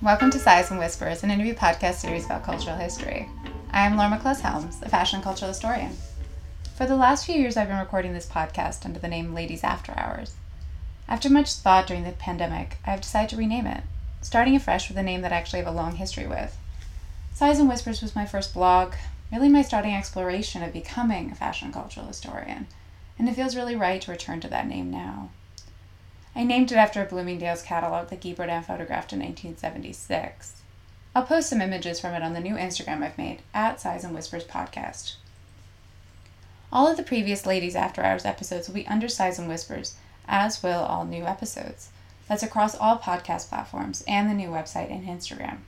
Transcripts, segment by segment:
Welcome to Sighs and Whispers, an interview podcast series about cultural history. I am Laura McLaws Helms, a fashion and cultural historian. For the last few years, I've been recording this podcast under the name Ladies After Hours. After much thought during the pandemic, I have decided to rename it, starting afresh with a name that I actually have a long history with. Sighs and Whispers was my first blog, really my starting exploration of becoming a fashion and cultural historian, and it feels really right to return to that name now. I named it after a Bloomingdale's catalog that Bourdin photographed in 1976. I'll post some images from it on the new Instagram I've made, at Sighs and Whispers Podcast. All of the previous Ladies After Hours episodes will be under Sighs and Whispers, as will all new episodes. That's across all podcast platforms and the new website and Instagram.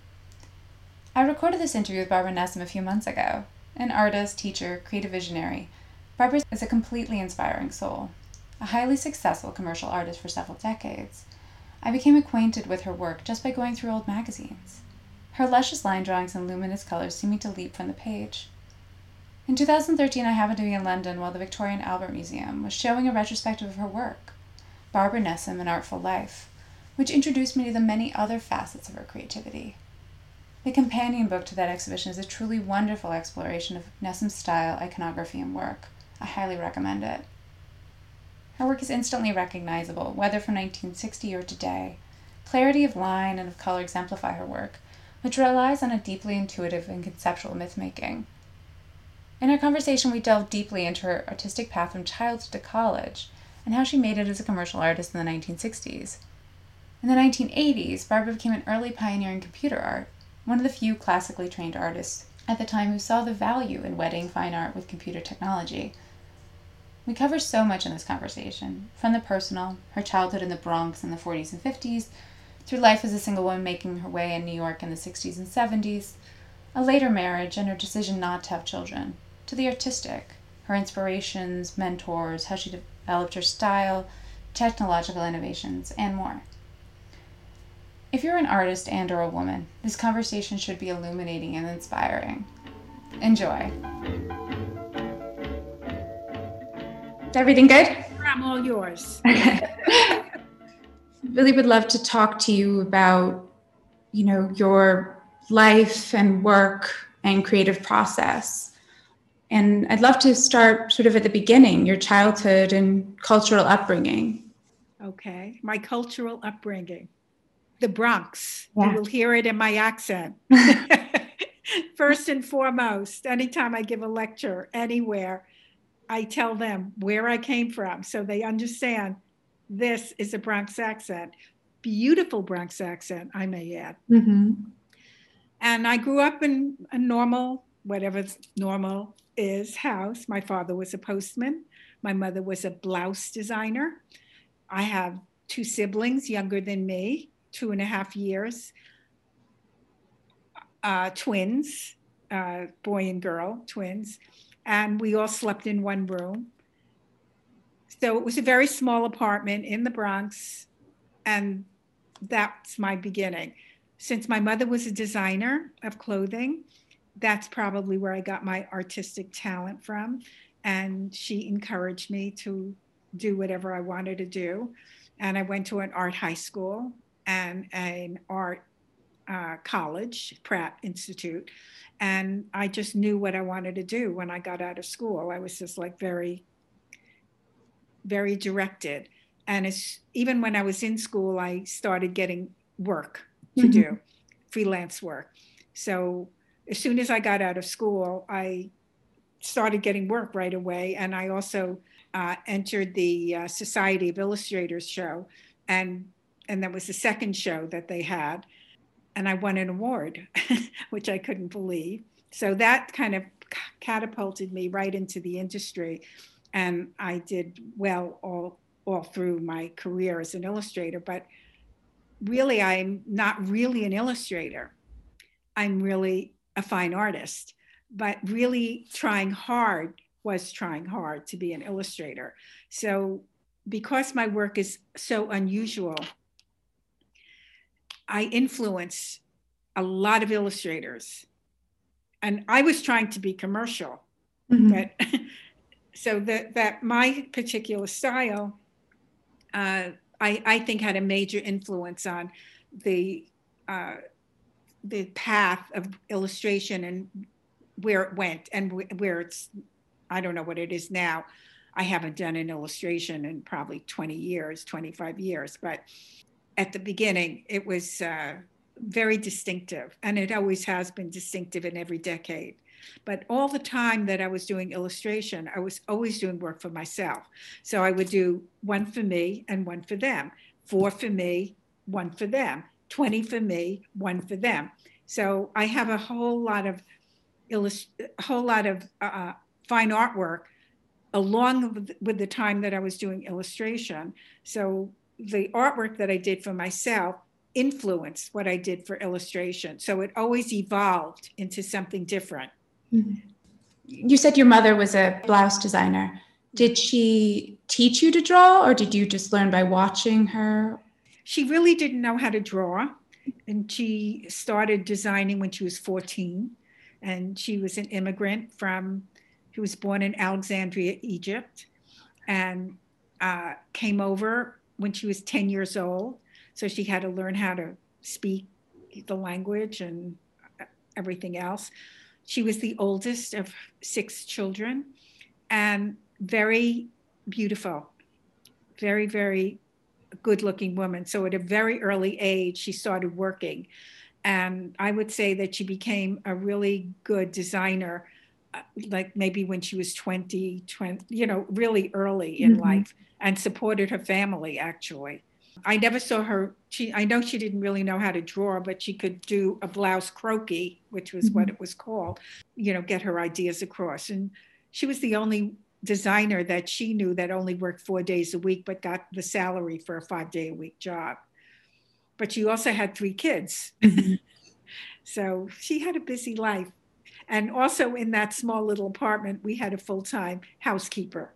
I recorded this interview with Barbara Nessim a few months ago. An artist, teacher, creative visionary, Barbara is a completely inspiring soul a highly successful commercial artist for several decades. I became acquainted with her work just by going through old magazines. Her luscious line drawings and luminous colors seemed to leap from the page. In 2013, I happened to be in London while the Victoria and Albert Museum was showing a retrospective of her work, Barbara Nessim, An Artful Life, which introduced me to the many other facets of her creativity. The companion book to that exhibition is a truly wonderful exploration of Nessim's style, iconography, and work. I highly recommend it. Her work is instantly recognizable, whether from 1960 or today. Clarity of line and of color exemplify her work, which relies on a deeply intuitive and conceptual myth-making. In our conversation, we delved deeply into her artistic path from childhood to college and how she made it as a commercial artist in the 1960s. In the 1980s, Barbara became an early pioneer in computer art, one of the few classically trained artists at the time who saw the value in wedding fine art with computer technology we cover so much in this conversation, from the personal, her childhood in the Bronx in the 40s and 50s, through life as a single woman making her way in New York in the 60s and 70s, a later marriage and her decision not to have children, to the artistic, her inspirations, mentors, how she developed her style, technological innovations, and more. If you're an artist and or a woman, this conversation should be illuminating and inspiring. Enjoy. Everything good? I'm all yours. really would love to talk to you about, you know, your life and work and creative process. And I'd love to start sort of at the beginning, your childhood and cultural upbringing. Okay, my cultural upbringing. The Bronx. Yeah. You will hear it in my accent. First and foremost, anytime I give a lecture anywhere, I tell them where I came from so they understand this is a Bronx accent. Beautiful Bronx accent, I may add. Mm-hmm. And I grew up in a normal, whatever normal is, house. My father was a postman. My mother was a blouse designer. I have two siblings younger than me, two and a half years, uh, twins, uh, boy and girl, twins and we all slept in one room. So it was a very small apartment in the Bronx, and that's my beginning. Since my mother was a designer of clothing, that's probably where I got my artistic talent from. And she encouraged me to do whatever I wanted to do. And I went to an art high school and an art uh, college, Pratt Institute and I just knew what I wanted to do when I got out of school. I was just like very, very directed. And it's, even when I was in school, I started getting work to mm-hmm. do, freelance work. So as soon as I got out of school, I started getting work right away. And I also uh, entered the uh, Society of Illustrators show. And, and that was the second show that they had and I won an award, which I couldn't believe. So that kind of catapulted me right into the industry. And I did well all, all through my career as an illustrator. But really, I'm not really an illustrator. I'm really a fine artist. But really trying hard was trying hard to be an illustrator. So because my work is so unusual, I influence a lot of illustrators. And I was trying to be commercial, mm-hmm. but so that that my particular style, uh, I I think had a major influence on the uh, the path of illustration and where it went and where it's I don't know what it is now. I haven't done an illustration in probably 20 years, 25 years, but at the beginning it was uh, very distinctive and it always has been distinctive in every decade. But all the time that I was doing illustration, I was always doing work for myself. So I would do one for me and one for them, four for me, one for them, 20 for me, one for them. So I have a whole lot of illust- a whole lot of uh, fine artwork along with the time that I was doing illustration. So the artwork that I did for myself influenced what I did for illustration. So it always evolved into something different. Mm-hmm. You said your mother was a blouse designer. Did she teach you to draw or did you just learn by watching her? She really didn't know how to draw. And she started designing when she was 14. And she was an immigrant from, she was born in Alexandria, Egypt, and uh, came over when she was 10 years old. So she had to learn how to speak the language and everything else. She was the oldest of six children and very beautiful, very, very good looking woman. So at a very early age, she started working. And I would say that she became a really good designer, like maybe when she was 20, 20 you know, really early in mm-hmm. life and supported her family actually. I never saw her. She, I know she didn't really know how to draw, but she could do a blouse croquis, which was mm-hmm. what it was called. You know, get her ideas across. And she was the only designer that she knew that only worked four days a week, but got the salary for a five day a week job. But she also had three kids, mm-hmm. so she had a busy life. And also in that small little apartment, we had a full time housekeeper.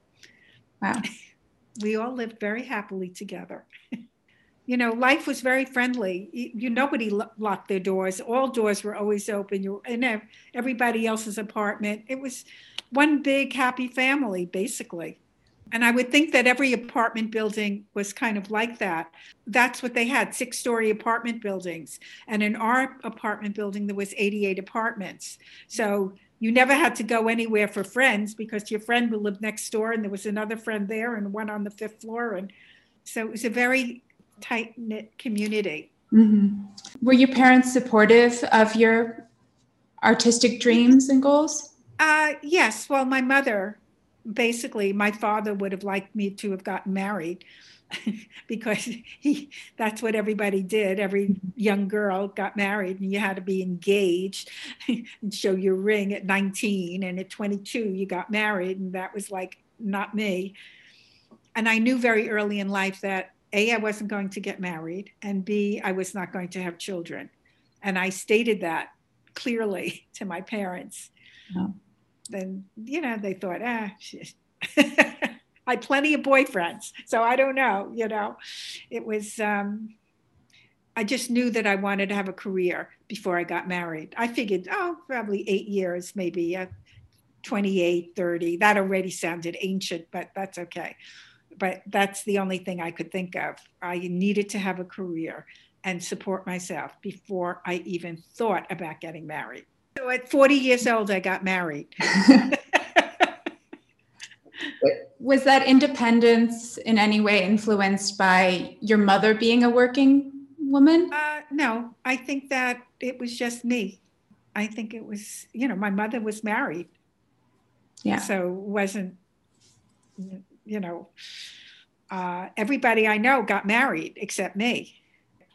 Wow. we all lived very happily together. you know, life was very friendly. You, nobody locked their doors. All doors were always open. You in everybody else's apartment. It was one big happy family, basically. And I would think that every apartment building was kind of like that. That's what they had six story apartment buildings. And in our apartment building, there was 88 apartments. So you never had to go anywhere for friends because your friend would live next door and there was another friend there and one on the fifth floor. And so it was a very tight knit community. Mm-hmm. Were your parents supportive of your artistic dreams and goals? Uh, yes. Well, my mother, basically, my father would have liked me to have gotten married because he that's what everybody did. Every young girl got married, and you had to be engaged and show your ring at 19. And at 22, you got married, and that was like not me. And I knew very early in life that a, I wasn't going to get married, and B, I was not going to have children. And I stated that clearly to my parents. Oh. Then, you know, they thought, ah, I had plenty of boyfriends. So I don't know, you know, it was, um, I just knew that I wanted to have a career before I got married. I figured, oh, probably eight years, maybe uh, 28, 30. That already sounded ancient, but that's okay but that's the only thing I could think of. I needed to have a career and support myself before I even thought about getting married. So at 40 years old, I got married. Was that independence in any way influenced by your mother being a working woman? Uh, no, I think that it was just me. I think it was, you know, my mother was married. Yeah. So wasn't you know, uh, everybody I know got married except me,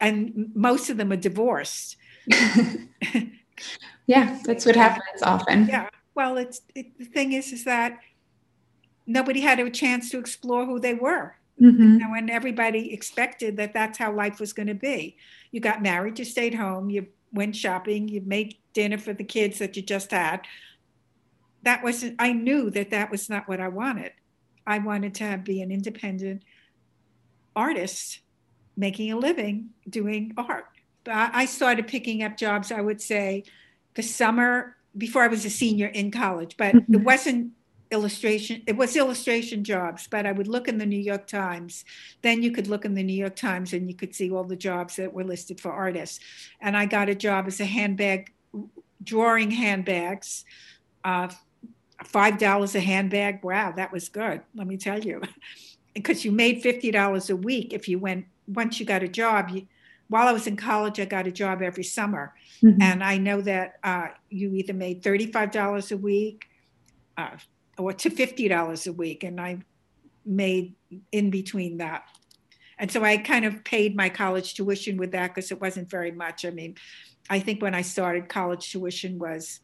and most of them are divorced. yeah, that's what happens often. Yeah. Well, it's it, the thing is, is that nobody had a chance to explore who they were. Mm-hmm. You know, and everybody expected that that's how life was going to be. You got married, you stayed home, you went shopping, you made dinner for the kids that you just had. That wasn't. I knew that that was not what I wanted. I wanted to be an independent artist making a living doing art. But I started picking up jobs, I would say, the summer before I was a senior in college, but mm-hmm. it wasn't illustration it was illustration jobs but i would look in the new york times. Then you could look in the new york times and you could see all the jobs that were listed for artists. And i got a job as a handbag drawing handbags uh, five dollars a handbag. Wow that was good let me tell you. Because you made fifty dollars a week if you went once you got a job you, while i was in college i got a job every summer mm-hmm. and i know that uh, you either made $35 a week uh, or to $50 a week. And I made in between that. And so I kind of paid my college tuition with that because it wasn't very much. I mean, I think when I started, college tuition was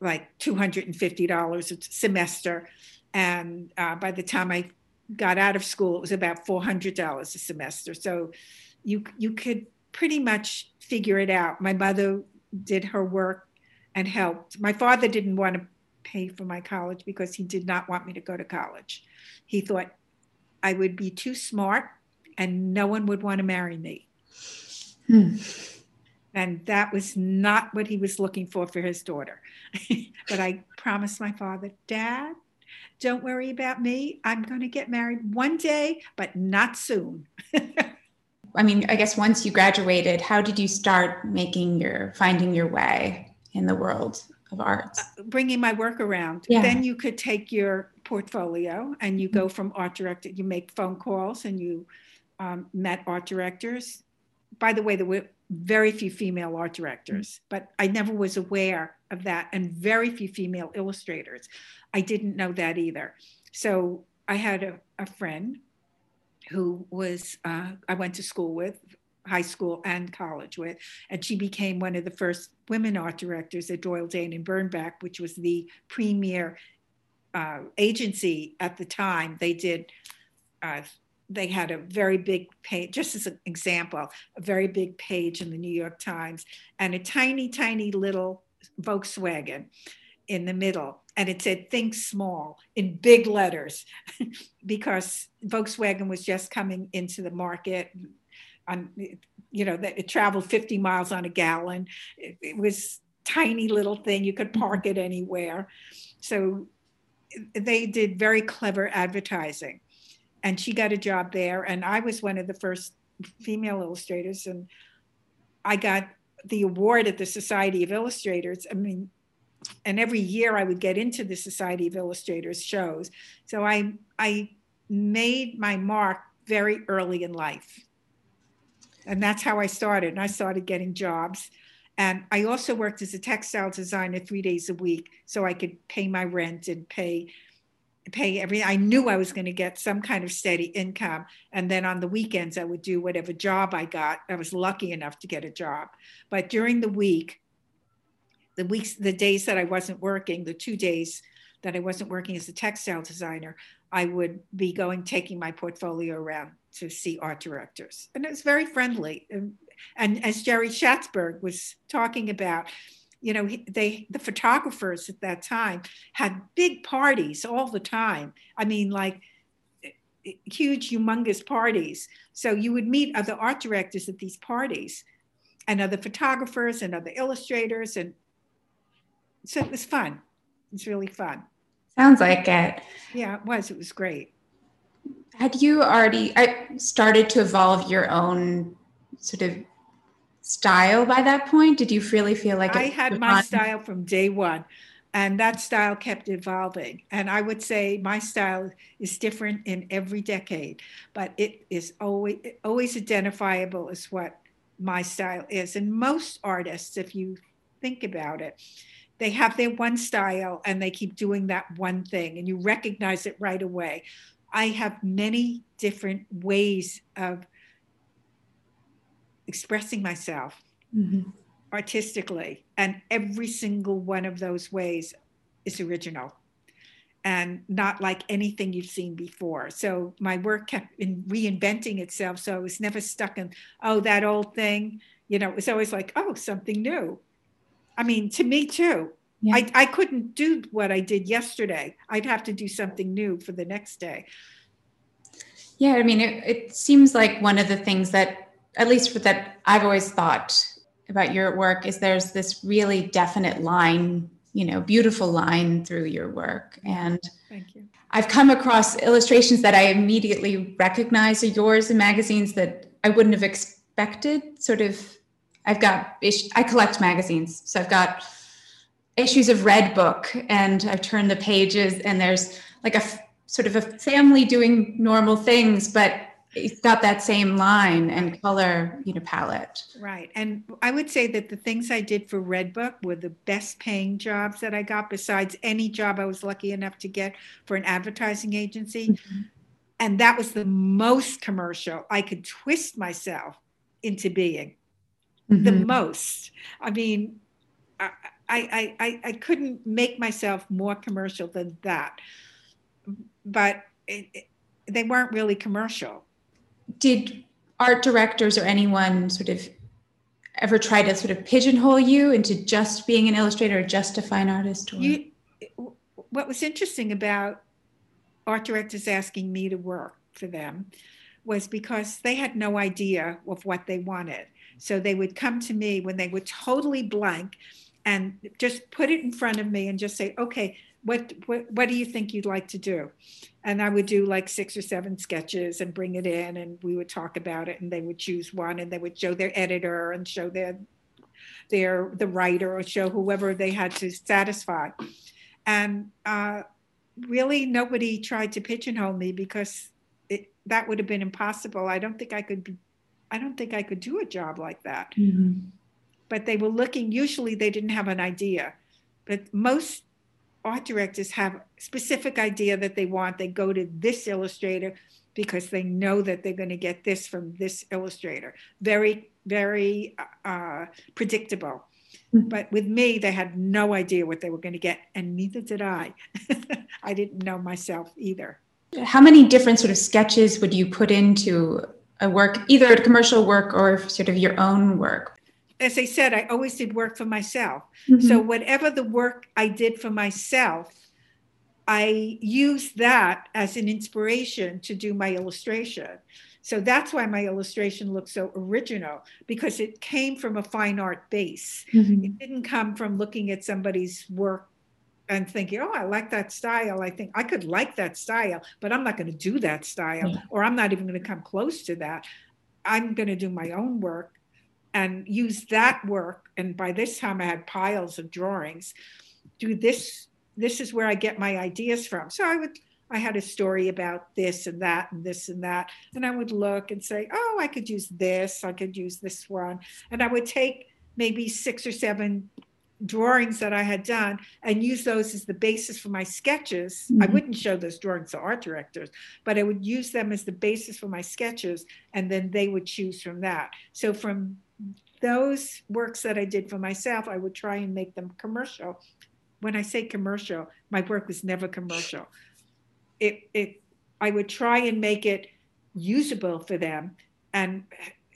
like $250 a semester. And uh, by the time I got out of school, it was about $400 a semester. So you, you could pretty much figure it out. My mother did her work and helped. My father didn't want to pay for my college because he did not want me to go to college. He thought I would be too smart and no one would want to marry me. Hmm. And that was not what he was looking for for his daughter. but I promised my father, Dad, don't worry about me. I'm going to get married one day, but not soon. I mean, I guess once you graduated, how did you start making your finding your way in the world? of arts? Uh, bringing my work around. Yeah. then you could take your portfolio and you go from art director you make phone calls and you um, met art directors. By the way there were very few female art directors but i never was aware of that and very few female illustrators. I didn't know that either. So i had a, a friend who was uh, i went to school with high school and college with. And she became one of the first women art directors at Doyle Dane and Bernbach, which was the premier uh, agency at the time. They did, uh, they had a very big page, just as an example, a very big page in the New York Times and a tiny, tiny little Volkswagen in the middle. And it said, think small in big letters because Volkswagen was just coming into the market on, you know, that it traveled 50 miles on a gallon. It, it was tiny little thing. You could park it anywhere. So they did very clever advertising. And she got a job there. And I was one of the first female illustrators. And I got the award at the Society of Illustrators. I mean, and every year I would get into the Society of Illustrators shows. So I I made my mark very early in life. And that's how I started. And I started getting jobs. And I also worked as a textile designer three days a week so I could pay my rent and pay pay everything. I knew I was going to get some kind of steady income. And then on the weekends, I would do whatever job I got. I was lucky enough to get a job. But during the week, the weeks, the days that I wasn't working, the two days that I wasn't working as a textile designer, I would be going, taking my portfolio around to see art directors. And it was very friendly. And, as Jerry Schatzberg was talking about, you know, they the photographers at that time had big parties all the time. I mean, like huge, humongous parties. So you would meet other art directors at these parties, and other photographers and other illustrators, and so it was fun. It's really fun. Sounds like it. Yeah, it was. It was great had you already I started to evolve your own sort of style by that point? Did you really feel like I had my on? style from day one? And that style kept evolving. And I would say my style is different in every decade, but it is always always identifiable as what my style is. And most artists, if you think about it, they have their one style and they keep doing that one thing and you recognize it right away. I have many different ways of expressing myself mm-hmm. artistically, and every single one of those ways is original and not like anything you've seen before. So my work kept in reinventing itself. So I was never stuck in, oh, that old thing. You know, it was always like, oh, something new. I mean, to me too. Yeah. I, I couldn't do what I did yesterday. I'd have to do something new for the next day. Yeah, I mean, it, it seems like one of the things that, at least that I've always thought about your work, is there's this really definite line you know, beautiful line through your work. And Thank you. I've come across illustrations that I immediately recognize are yours in magazines that I wouldn't have expected. Sort of, I've got, I collect magazines. So I've got issues of Red Book and I've turned the pages and there's like a sort of a family doing normal things, but it's got that same line and color you know palette right and i would say that the things i did for redbook were the best paying jobs that i got besides any job i was lucky enough to get for an advertising agency mm-hmm. and that was the most commercial i could twist myself into being mm-hmm. the most i mean I, I i i couldn't make myself more commercial than that but it, it, they weren't really commercial did art directors or anyone sort of ever try to sort of pigeonhole you into just being an illustrator or just a fine artist? Or? You, what was interesting about art directors asking me to work for them was because they had no idea of what they wanted. So they would come to me when they were totally blank and just put it in front of me and just say, okay, what, what, what do you think you'd like to do? And I would do like six or seven sketches and bring it in and we would talk about it and they would choose one and they would show their editor and show their, their, the writer or show whoever they had to satisfy. And uh, really nobody tried to pigeonhole me because it, that would have been impossible. I don't think I could be, I don't think I could do a job like that. Mm-hmm. But they were looking, usually they didn't have an idea. But most art directors have a specific idea that they want they go to this illustrator because they know that they're going to get this from this illustrator very very uh, predictable mm-hmm. but with me they had no idea what they were going to get and neither did i i didn't know myself either how many different sort of sketches would you put into a work either commercial work or sort of your own work as I said, I always did work for myself. Mm-hmm. So whatever the work I did for myself, I used that as an inspiration to do my illustration. So that's why my illustration looks so original because it came from a fine art base. Mm-hmm. It didn't come from looking at somebody's work and thinking, oh, I like that style. I think I could like that style, but I'm not going to do that style, or I'm not even going to come close to that. I'm going to do my own work and use that work. And by this time, I had piles of drawings. Do this. This is where I get my ideas from. So I would. I had a story about this and that and this and that, and I would look and say, "Oh, I could use this. I could use this one," and I would take maybe six or seven drawings that I had done and use those as the basis for my sketches. Mm-hmm. I wouldn't show those drawings to art directors, but I would use them as the basis for my sketches, and then they would choose from that. So from those works that I did for myself, I would try and make them commercial. When I say commercial, my work was never commercial. It, it, I would try and make it usable for them and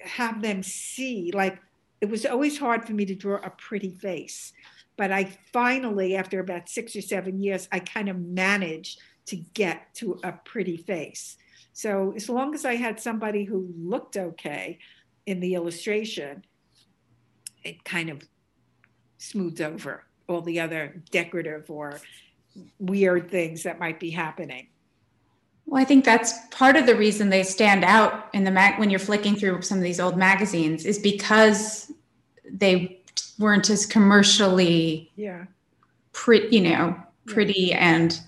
have them see. Like it was always hard for me to draw a pretty face, but I finally, after about six or seven years, I kind of managed to get to a pretty face. So as long as I had somebody who looked okay in the illustration, it kind of smooths over all the other decorative or weird things that might be happening. Well, I think that's part of the reason they stand out in the mag when you're flicking through some of these old magazines is because they weren't as commercially yeah pretty you know pretty yeah. and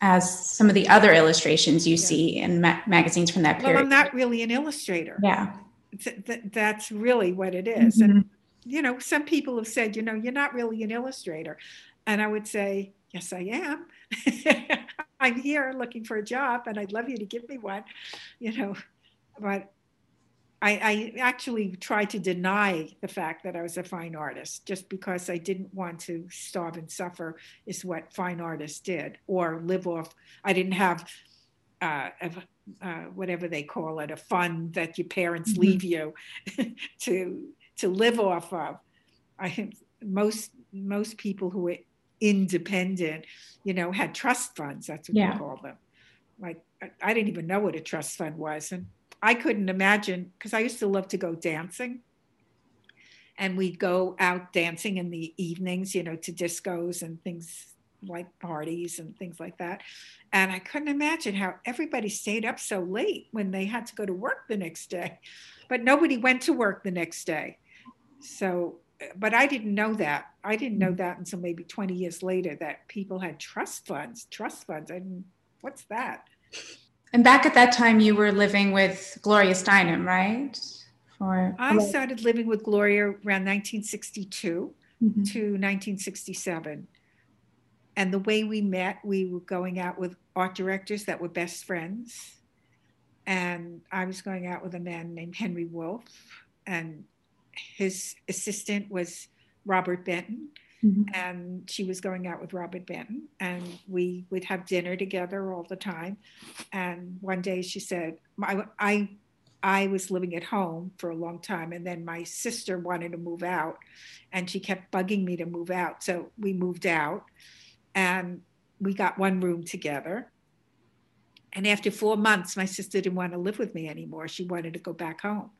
as some of the other illustrations you yeah. see in ma- magazines from that period. Well, I'm not really an illustrator. Yeah th- th- that's really what it is. Mm-hmm. And, you know, some people have said, you know, you're not really an illustrator. And I would say, yes, I am. I'm here looking for a job and I'd love you to give me one, you know, but I, I, actually tried to deny the fact that I was a fine artist just because I didn't want to starve and suffer, is what fine artists did, or live off. I didn't have uh, uh, whatever they call it, a fund that your parents mm-hmm. leave you to to live off of. I think most most people who independent, you know, had trust funds. That's what yeah. we call them. Like I, I didn't even know what a trust fund was, and I couldn't imagine because I used to love to go dancing. and we'd go out dancing in the evenings, you know, to discos and things like parties and things like that. And I couldn't imagine how everybody stayed up so late when they had to go to work the next day. But nobody went to work the next day. So, but I didn't know that. I didn't know that until maybe 20 years later that people had trust funds. Trust funds. I didn't, what's that? And back at that time, you were living with Gloria Steinem, right? For I started living with Gloria around 1962 mm-hmm. to 1967. And the way we met, we were going out with art directors that were best friends. And I was going out with a man named Henry Wolf, and his assistant was Robert Benton. Mm-hmm. And she was going out with Robert Benton, and we would have dinner together all the time. And one day she said, I, I, I was living at home for a long time, and then my sister wanted to move out, and she kept bugging me to move out. So we moved out, and we got one room together. And after four months, my sister didn't want to live with me anymore. She wanted to go back home.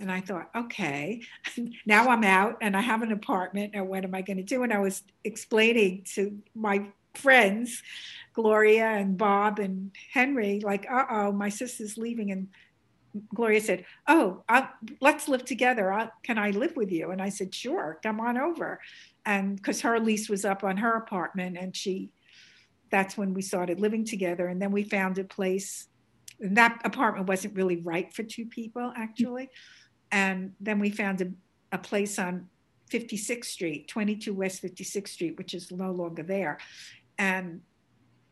And I thought, okay, now I'm out and I have an apartment. Now, what am I going to do? And I was explaining to my friends, Gloria and Bob and Henry, like, uh oh, my sister's leaving. And Gloria said, Oh, I'll, let's live together. I'll, can I live with you? And I said, Sure, come on over. And because her lease was up on her apartment, and she, that's when we started living together. And then we found a place. And that apartment wasn't really right for two people, actually. And then we found a, a place on 56th Street, 22 West 56th Street, which is no longer there. And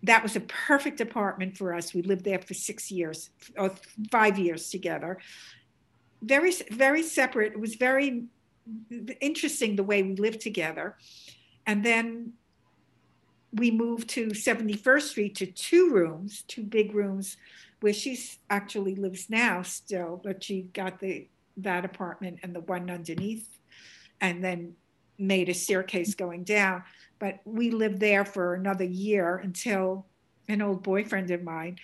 that was a perfect apartment for us. We lived there for six years or five years together. Very, very separate. It was very interesting the way we lived together. And then we moved to 71st Street to two rooms, two big rooms, where she actually lives now still, but she got the that apartment and the one underneath, and then made a staircase going down. But we lived there for another year until an old boyfriend of mine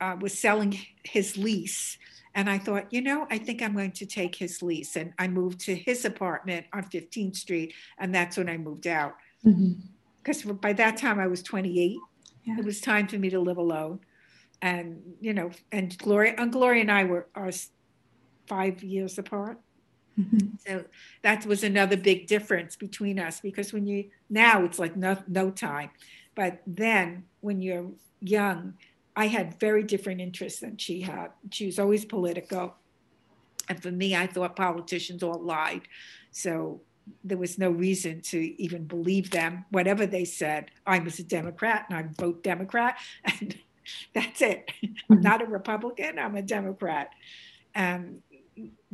uh, was selling his lease. And I thought, you know, I think I'm going to take his lease. And I moved to his apartment on 15th Street. And that's when I moved out. Because mm-hmm. by that time I was 28. Yeah. It was time for me to live alone. And, you know, and Gloria, and Gloria and I were are five years apart. Mm-hmm. So that was another big difference between us because when you now it's like no no time, but then when you're young, I had very different interests than she had. She was always political, and for me, I thought politicians all lied. So there was no reason to even believe them. Whatever they said, I was a Democrat and I vote Democrat, and that's it. I'm mm-hmm. not a Republican. I'm a Democrat. And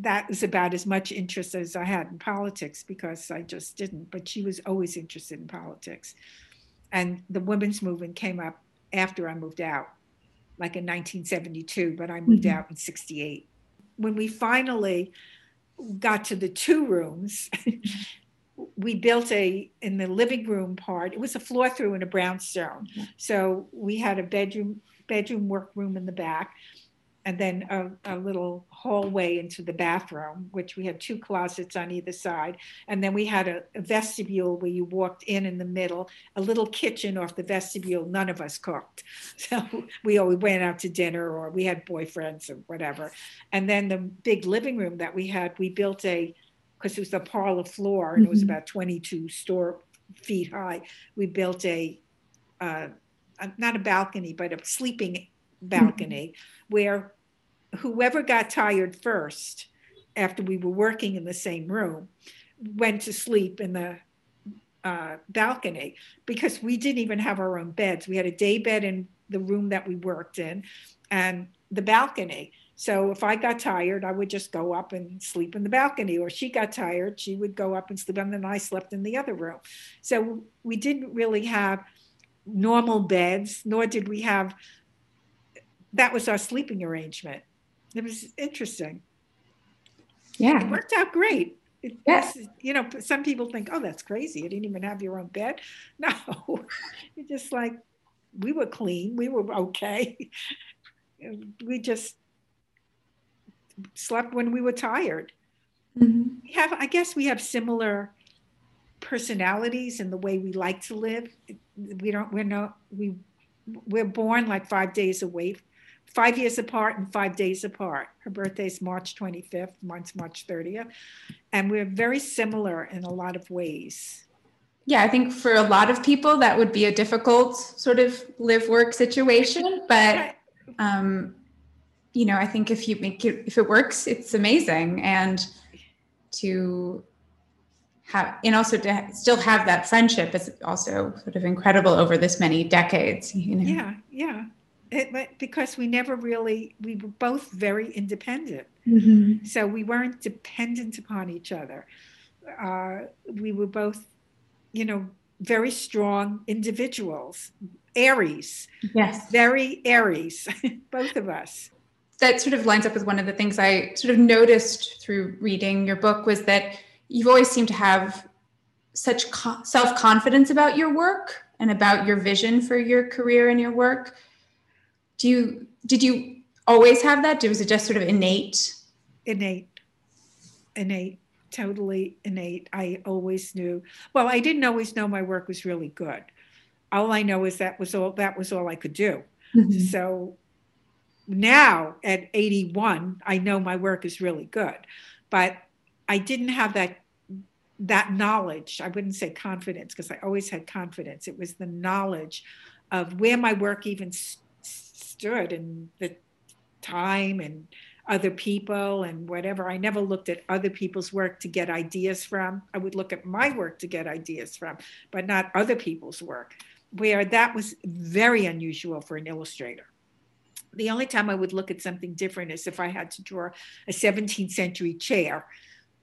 that was about as much interest as I had in politics because I just didn't. But she was always interested in politics. And the women's movement came up after I moved out, like in 1972, but I moved mm-hmm. out in 68. When we finally got to the two rooms, we built a in the living room part it was a floor through and a brownstone so we had a bedroom bedroom work room in the back and then a, a, little hallway into the bathroom, which we had two closets on either side. And then we had a, a, vestibule where you walked in in the middle, a little kitchen off the vestibule. None of us cooked. So we always went out to dinner or we had boyfriends or whatever. And then the big living room that we had, we built a, because it was the parlor floor and mm-hmm. it was mm-hmm. about 22 store feet high. We built a, uh, not a balcony, but a sleeping balcony mm-hmm. where whoever got tired first after we were working in the same room went to sleep in the uh, balcony because we didn't even have our own beds. We had a day bed in the room that we worked in and the balcony. So if I got tired, I would just go up and sleep in the balcony, or she got tired, she would go up and sleep, and then I slept in the other room. So we didn't really have normal beds, nor did we have that was our sleeping arrangement. It was interesting. Yeah. It worked out great. It, yes. You know, some people think, oh, that's crazy. You didn't even have your own bed. No, it's just like we were clean. We were okay. we just slept when we were tired. Mm-hmm. We have, I guess, we have similar personalities and the way we like to live. We don't. We're not. We we're born like five days away, five years apart and five days apart. Her birthday's March 25th, mine's March 30th, and we're very similar in a lot of ways. Yeah, I think for a lot of people that would be a difficult sort of live work situation, but um, you know, I think if you make it, if it works, it's amazing. And to have, and also to still have that friendship is also sort of incredible over this many decades. You know? Yeah, yeah. It, because we never really, we were both very independent. Mm-hmm. So we weren't dependent upon each other. Uh, we were both, you know, very strong individuals, Aries. Yes. Very Aries, both of us that sort of lines up with one of the things I sort of noticed through reading your book was that you've always seemed to have such co- self confidence about your work and about your vision for your career and your work. Do you did you always have that? Was it just sort of innate? Innate, innate, totally innate. I always knew. Well, I didn't always know my work was really good. All I know is that was all that was all I could do. Mm-hmm. So now at 81 i know my work is really good but i didn't have that that knowledge i wouldn't say confidence because i always had confidence it was the knowledge of where my work even st- stood and the time and other people and whatever i never looked at other people's work to get ideas from i would look at my work to get ideas from but not other people's work where that was very unusual for an illustrator the only time I would look at something different is if I had to draw a 17th century chair.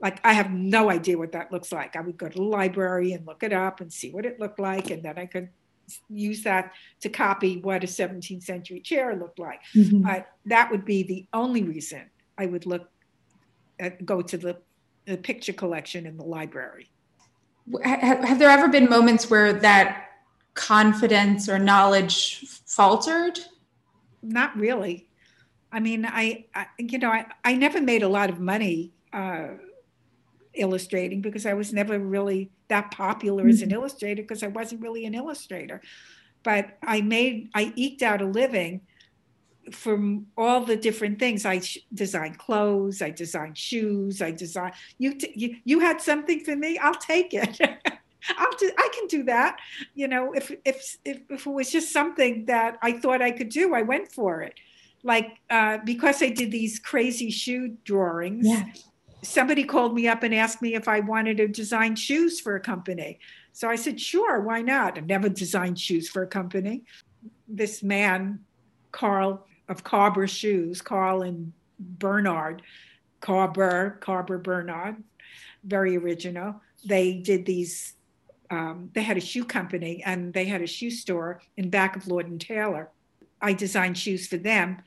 Like I have no idea what that looks like. I would go to the library and look it up and see what it looked like, and then I could use that to copy what a 17th century chair looked like. Mm-hmm. But that would be the only reason I would look at, go to the, the picture collection in the library. Have, have there ever been moments where that confidence or knowledge faltered? not really. I mean, I, I, you know, I, I never made a lot of money uh, illustrating because I was never really that popular mm-hmm. as an mm-hmm. illustrator because I wasn't really an illustrator. But I made, I eked out a living from all the different things. I sh- designed clothes, I designed shoes, I designed. You, t- you, you had something for me. I'll take it. I'll do, I can do that. You know, if, if, if, if it was just something that I thought I could do, I went for it. Like, uh, because I did these crazy shoe drawings, yeah. Somebody called me up and asked me if I wanted to design shoes for a company. So I said, sure, why not? I've never designed shoes for a company. This man, Carl of Carber Shoes, Carl and Bernard, Carber, Carber Bernard, very original. They did these um, they had a shoe company and they had a shoe store in back of Lord and Taylor. I designed shoes for them.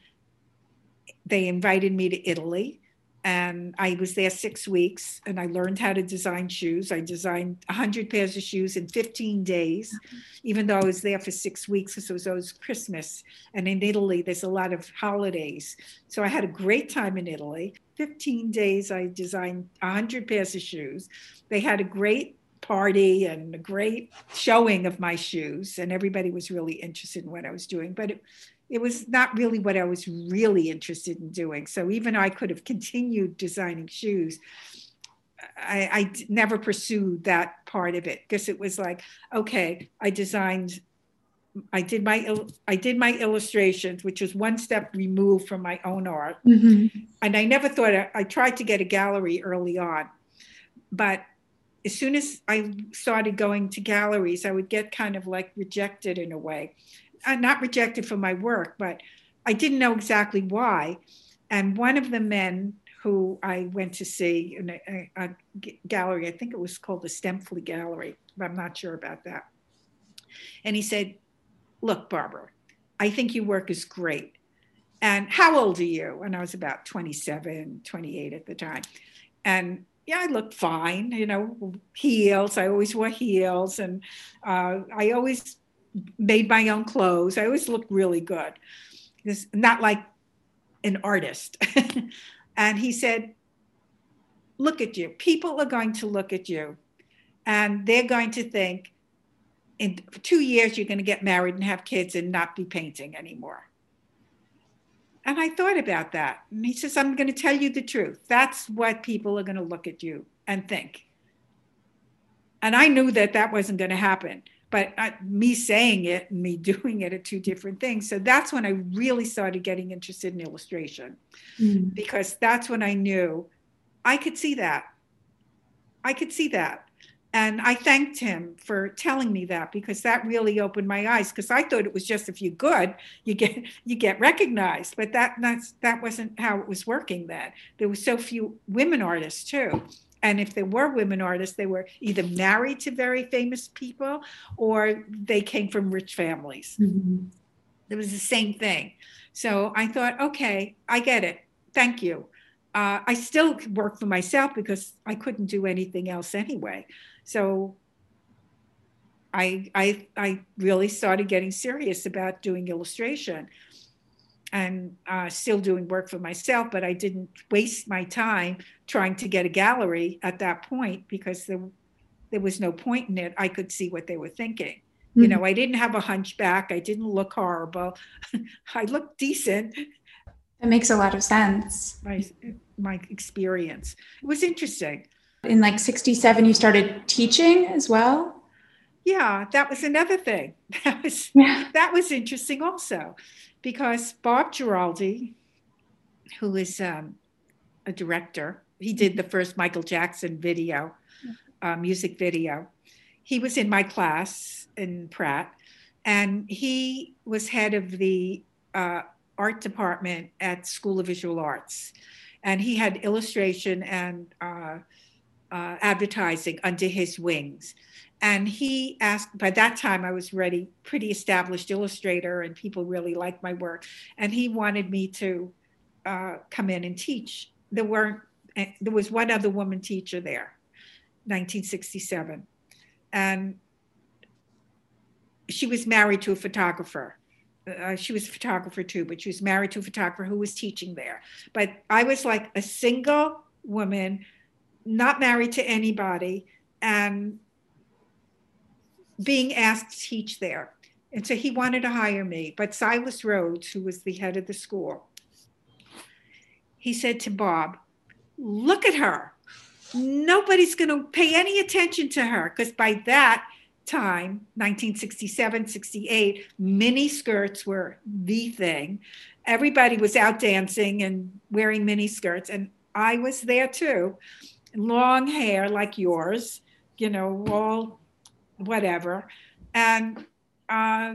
They invited me to Italy and I was there six weeks and I learned how to design shoes. I designed 100 pairs of shoes in 15 days, mm-hmm. even though I was there for six weeks because it was always Christmas. And in Italy, there's a lot of holidays. So I had a great time in Italy. 15 days, I designed 100 pairs of shoes. They had a great party and a great showing of my shoes and everybody was really interested in what i was doing but it, it was not really what i was really interested in doing so even i could have continued designing shoes I, I never pursued that part of it because it was like okay i designed I did my I did my illustrations, which was one step removed from my own art, mm-hmm. and I never thought I, I, tried to get a gallery early on, but as soon as I started going to galleries, I would get kind of like rejected in a way. Uh, not rejected for my work, but I didn't know exactly why. And one of the men who I went to see in a, a, gallery, I think it was called the Stempfli Gallery, but I'm not sure about that. And he said, Look, Barbara, I think your work is great. And how old are you? And I was about 27, 28 at the time. And yeah, I looked fine, you know, heels. I always wore heels and uh, I always made my own clothes. I always looked really good. It's not like an artist. and he said, look at you. People are going to look at you and they're going to think in two years you're going to get married and have kids and not be painting anymore. And I thought about that. And he says, I'm going to tell you the truth. That's what people are going to look at you and think. And I knew that that wasn't going to happen. But uh, me saying it and me doing it are two different things. So that's when I really started getting interested in illustration mm. because that's when I knew I could see that. I could see that. And I thanked him for telling me that because that really opened my eyes. Because I thought it was just if you're good, you get you get recognized. But that that's that wasn't how it was working then. There were so few women artists too and if there were women artists, they were either married to very famous people or they came from rich families. Mm-hmm. It was the same thing. So I thought, okay, I get it. Thank you. Uh, I still work for myself because I couldn't do anything else anyway. So I, I, I really started getting serious about doing illustration and uh, still doing work for myself, but I didn't waste my time trying to get a gallery at that point because there, there was no point in it. I could see what they were thinking. Mm-hmm. You know, I didn't have a hunchback. I didn't look horrible. I looked decent. That makes a lot of sense. My, my experience. It was interesting. In like 67, you started teaching as well? Yeah, that was another thing. That was yeah. that was interesting also because Bob Giraldi, who is um, a director, he did the first Michael Jackson video, uh, music video. He was in my class in Pratt, and he was head of the uh, art department at School of Visual Arts. And he had illustration and uh, uh advertising under his wings and he asked by that time i was ready pretty established illustrator and people really liked my work and he wanted me to uh, come in and teach there weren't there was one other woman teacher there 1967 and she was married to a photographer uh, she was a photographer too but she was married to a photographer who was teaching there but i was like a single woman not married to anybody and being asked to teach there. And so he wanted to hire me. But Silas Rhodes, who was the head of the school, he said to Bob, Look at her. Nobody's going to pay any attention to her because by that time, 1967, 68, mini skirts were the thing. Everybody was out dancing and wearing mini skirts. And I was there too. Long hair like yours, you know, all whatever. And uh,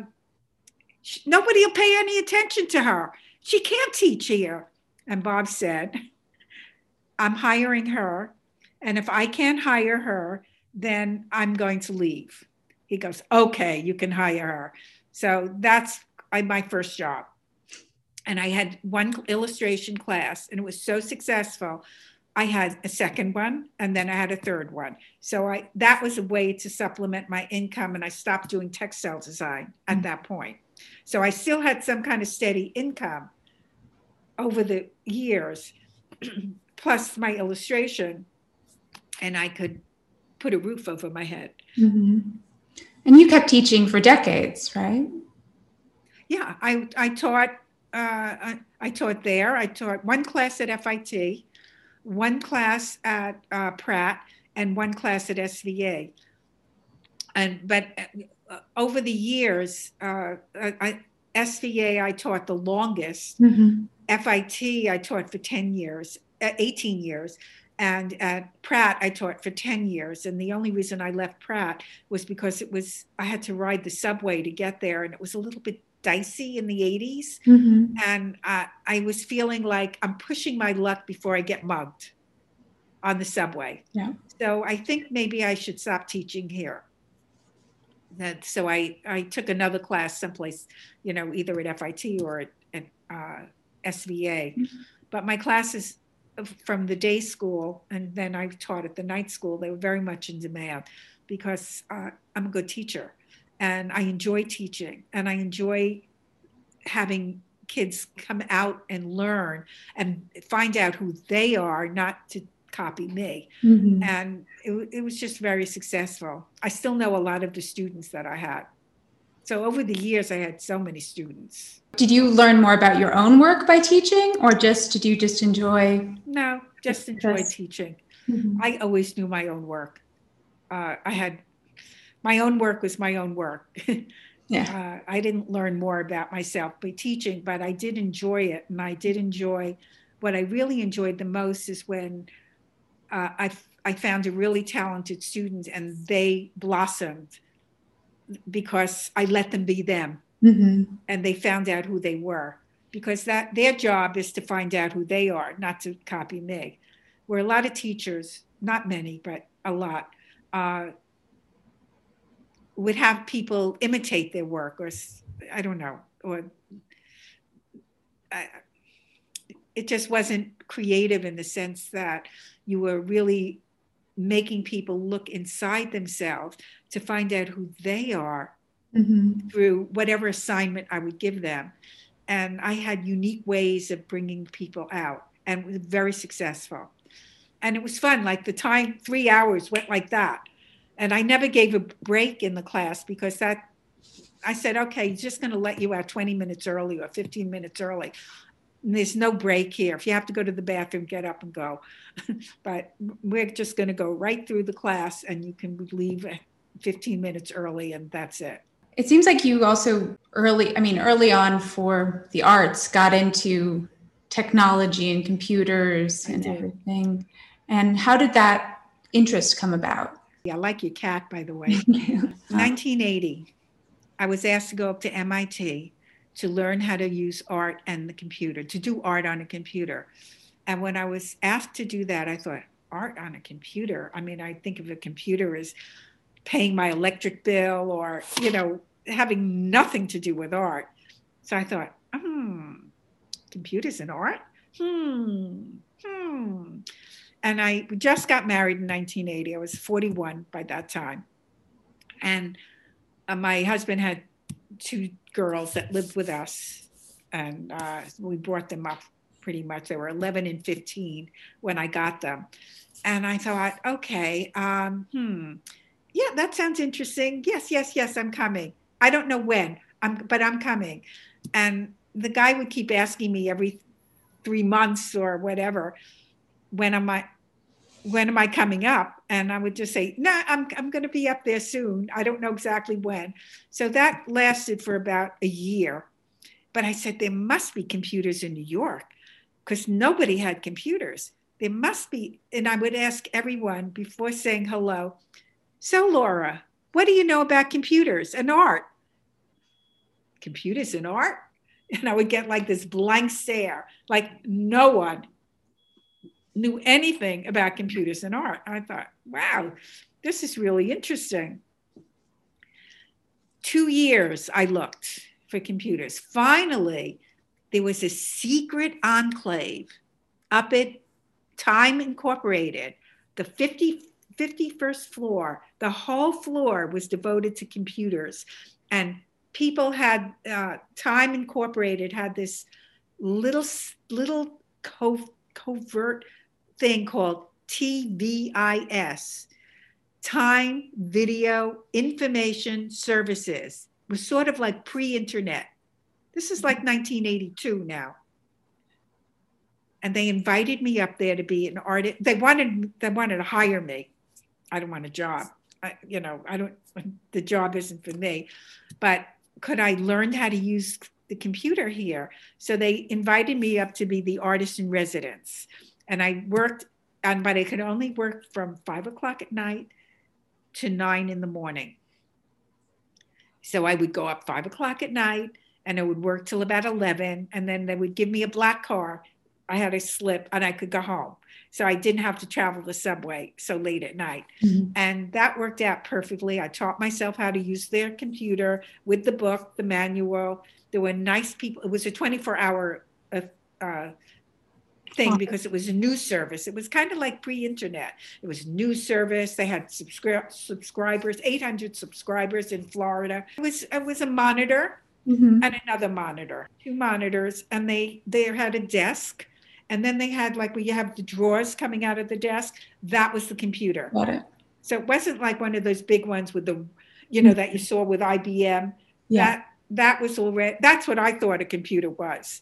nobody will pay any attention to her. She can't teach here. And Bob said, I'm hiring her. And if I can't hire her, then I'm going to leave. He goes, Okay, you can hire her. So that's my first job. And I had one illustration class, and it was so successful I had a second one and then I had a third one. So I that was a way to supplement my income and I stopped doing textile design at that point. So I still had some kind of steady income over the years plus my illustration and I could put a roof over my head. Mm-hmm. And you kept teaching for decades, right? Yeah, I I taught uh, I, I taught there. I taught one class at FIT one class at uh, Pratt and one class at SVA. And but uh, over the years, uh, I, SVA I taught the longest. Mm-hmm. FIT I taught for 10 years, 18 years. And at Pratt, I taught for 10 years. And the only reason I left Pratt was because it was, I had to ride the subway to get there. And it was a little bit dicey in the 80s. Mm-hmm. And uh, I was feeling like I'm pushing my luck before I get mugged on the subway. Yeah. So I think maybe I should stop teaching here. That, so I, I took another class someplace, you know, either at FIT or at, at uh, SVA. Mm-hmm. But my classes from the day school and then I taught at the night school, they were very much in demand because uh, I'm a good teacher and I enjoy teaching and I enjoy having kids come out and learn and find out who they are, not to copy me. Mhm. And it, it was just very successful. I still know a lot of the students that I had. So over the years, I had so many students. Did you learn more about your own work by teaching, or just did you just enjoy? No, just enjoy teaching. I always knew my own work. Uh, I had my own work was my own work. Yeah. uh, I didn't learn more about myself by teaching, but I did enjoy it. And I did enjoy what I really enjoyed the most is when uh, I, I found a really talented student and they blossomed because I let them be them. Hmm and they found out who they were. Because that their job is to find out who they are not to copy me. Where a lot of teachers not many but a lot uh, would have people imitate their work or I don't know or I, it just wasn't creative in the sense that you were really making people look inside themselves to find out who they are hmm through whatever assignment I would give them. And I had unique ways of bringing people out and was very successful. And it was fun. Like the time, three hours went like that. And I never gave a break in the class because that, I said, okay, just going to let you out 20 minutes early or 15 minutes early. And there's no break here. If you have to go to the bathroom, get up and go. but we're just going to go right through the class and you can leave 15 minutes early and that's it. It seems like you also early, I mean, early on for the arts, got into technology and computers and everything. And how did that interest come about? Yeah, I like your cat, by the way. 1980, I was asked to go up to MIT to learn how to use art and the computer, to do art on a computer. And when I was asked to do that, I thought, art on a computer? I mean, I think of a computer as paying my electric bill or, you know, having nothing to do with art. So I thought, hmm, computers and art? Hmm, hmm. And I just got married in 1980. I was 41 by that time. And uh, my husband had two girls that lived with us, and uh, we brought them up pretty much. They were 11 and 15 when I got them. And I thought, okay, um, hmm, yeah, that sounds interesting. Yes, yes, yes, I'm coming. I don't know when, I'm, but I'm coming. And the guy would keep asking me every three months or whatever, when am I, when am I coming up? And I would just say, no, nah, I'm, I'm going to be up there soon. I don't know exactly when. So that lasted for about a year. But I said, there must be computers in New York because nobody had computers. There must be. And I would ask everyone before saying hello, so Laura, what do you know about computers and art? Computers and art? And I would get like this blank stare, like no one knew anything about computers and art. I thought, wow, this is really interesting. Two years I looked for computers. Finally, there was a secret enclave up at Time Incorporated, the 50, 51st floor. The whole floor was devoted to computers. And people had, uh, Time Incorporated had this little, little co- covert thing called TVIS, Time Video Information Services. It was sort of like pre-internet. This is like 1982 now. And they invited me up there to be an artist. They wanted they wanted to hire me. I don't want a job. I, you know, I don't. The job isn't for me. But could I learn how to use the computer here? So they invited me up to be the artist in residence, and I worked and but I could only work from five o'clock at night to nine in the morning. So I would go up five o'clock at night and I would work till about 11 and then they would give me a black car. I had a slip and I could go home. So I didn't have to travel the subway so late at night. Mhm. And that worked out perfectly. I taught myself how to use their computer with the book, the manual. There were nice people. It was a 24 hour uh, uh, thing because it was a news service. It was kind of like pre-internet. It was news service. They had subscri- subscribers, 800 subscribers in Florida. It was it was a monitor Mhm. and another monitor, two monitors, and they they had a desk, And then they had like where you have the drawers coming out of the desk. That was the computer. Got it. So it wasn't like one of those big ones with the, you know, that you saw with IBM. Yeah. That that was already that's what I thought a computer was.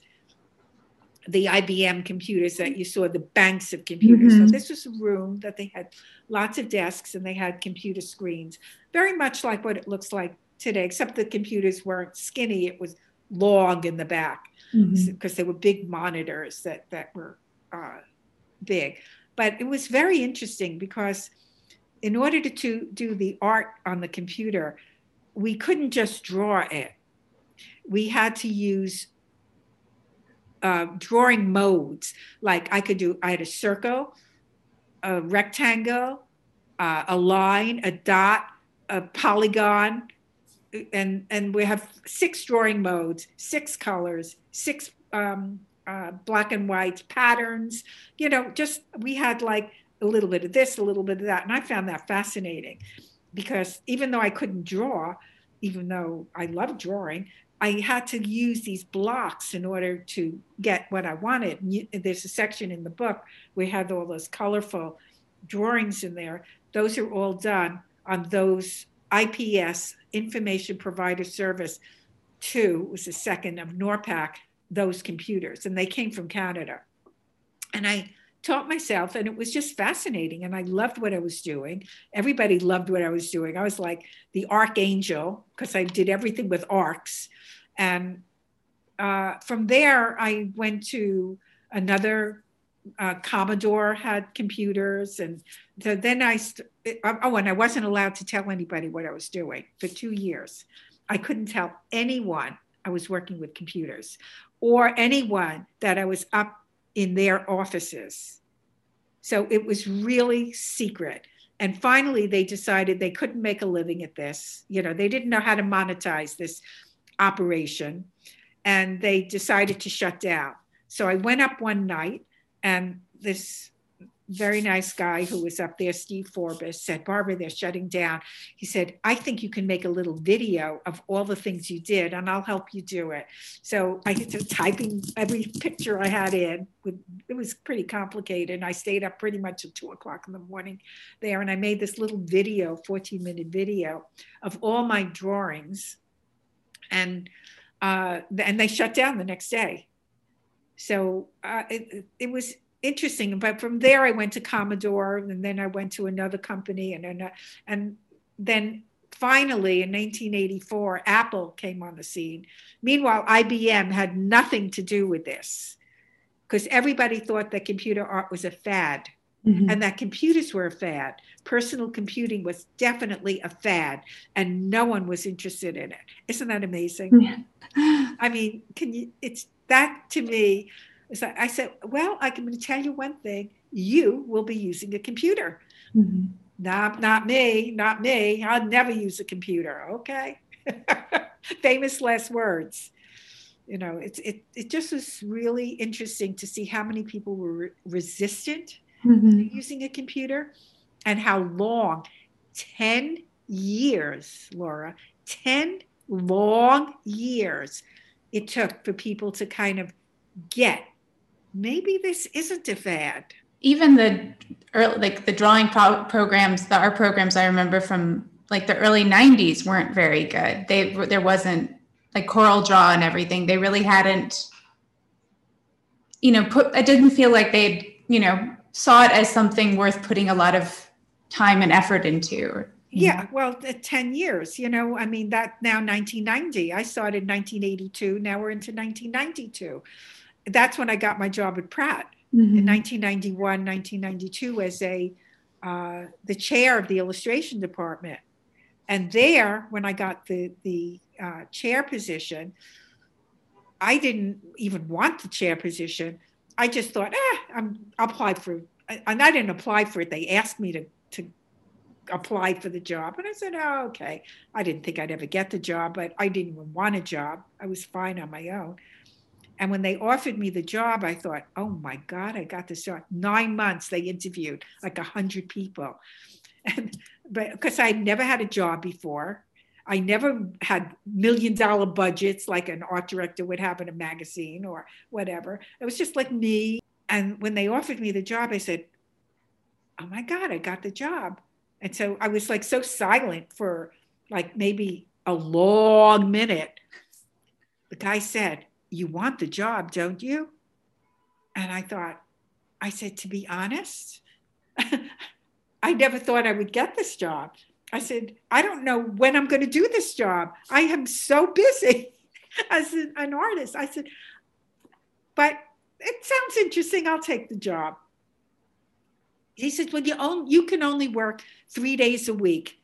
The IBM computers that you saw, the banks of computers. So Mhm. this was a room that they had lots of desks and they had computer screens, very much like what it looks like today, except the computers weren't skinny. It was long in the back because they were big monitors that that were uh, big. But it was very interesting because in order to, to do the art on the computer, we couldn't just draw it. We had to use uh, drawing modes. Like I could do, I had a circle, a rectangle, uh, a line, a dot, a polygon, and and we have six drawing modes, six colors, six um, uh, black and white patterns. You know, just we had like a little bit of this, a little bit of that, and I found that fascinating because even though I couldn't draw, even though I loved drawing, I had to use these blocks in order to get what I wanted. There's a section in the book we had all those colorful drawings in there. Those are all done on those IPS Information Provider Service 2 was the second of NORPAK, those computers, and they came from Canada. And I taught myself, and it was just fascinating. And I loved what I was doing. Everybody loved what I was doing. I was like the archangel because I did everything with arcs. And uh, from there, I went to another uh, Commodore had computers, and so then I st- oh, and I wasn't allowed to tell anybody what I was doing for two years. I couldn't tell anyone I was working with computers, or anyone that I was up in their offices. So it was really secret. And finally, they decided they couldn't make a living at this. You know, they didn't know how to monetize this operation, and they decided to shut down. So I went up one night and this very nice guy who was up there, Steve Forbes, said, Barbara, they're shutting down. He said, I think you can make a little video of all the things you did and I'll help you do it. So I started typing every picture I had in. It was pretty complicated. And I stayed up pretty much at two o'clock in the morning there. And I made this little video, 14 minute video of all my drawings. And, uh, and they shut down the next day. So uh, it, it was interesting. But from there, I went to Commodore, and then I went to another company, and and, and then finally in 1984, Apple came on the scene. Meanwhile, IBM had nothing to do with this because everybody thought that computer art was a fad. Mhm. And that computers were a fad. Personal computing was definitely a fad, and no one was interested in it. Isn't that amazing? Yeah. I mean, can you? It's that to me. I said, well, I can tell you one thing: you will be using a computer. Mhm. Not, not me, not me. I'll never use a computer. Okay. Famous last words. You know, it's it. It just was really interesting to see how many people were re- resistant Mhm. using a computer and how long 10 years laura 10 long years it took for people to kind of get maybe this isn't a fad even the early, like the drawing pro- programs, the art programs I remember from like the early '90s weren't very good. They there wasn't like CorelDRAW and everything. They really hadn't, you know, put. I didn't feel like they'd you know saw it as something worth putting a lot of time and effort into. yeah well uh, 10 years you know i mean that now 1990 i started 1982 now we're into 1992 that's when i got my job at pratt in Mhm. 1991, 1992 as a uh, the chair of the illustration department. And there, when I got the the uh, chair position, I didn't even want the chair position. I just thought, ah, I'm I'll apply for, and I didn't apply for it. They asked me to to apply for the job, and I said, oh, okay. I didn't think I'd ever get the job, but I didn't even want a job. I was fine on my own. And when they offered me the job, I thought, oh my God, I got this job. Nine months they interviewed like a hundred people. And but because I'd never had a job before, I never had million dollar budgets like an art director would have in a magazine or whatever. It was just like me. And when they offered me the job, I said, Oh my God, I got the job. And so I was like so silent for like maybe a long minute. The guy said, You want the job, don't you? And I thought, I said, To be honest, I never thought I would get this job. I said, I don't know when I'm going to do this job. I am so busy as an artist. I said, but it sounds interesting. I'll take the job. He said, well, you, you can only work three days a week.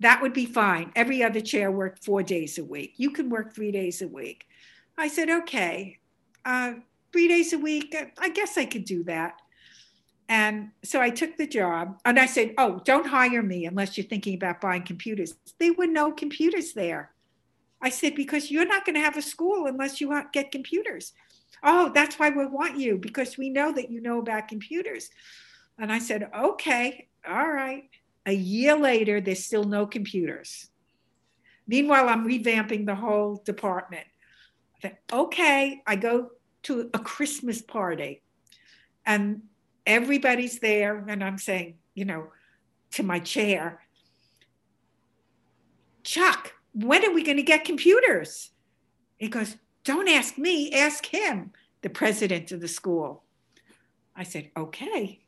That would be fine. Every other chair worked four days a week. You can work three days a week. I said, okay, uh, three days a week. I guess I could do that. And so I took the job and I said, Oh, don't hire me unless you're thinking about buying computers. There were no computers there. I said, Because you're not going to have a school unless you get computers. Oh, that's why we want you because we know that you know about computers. And I said, Okay, all right. A year later, there's still no computers. Meanwhile, I'm revamping the whole department. Okay, I go to a Christmas party. And everybody's there and i'm saying you know to my chair chuck when are we going to get computers? He goes don't ask me ask him the president of the school. I said okay.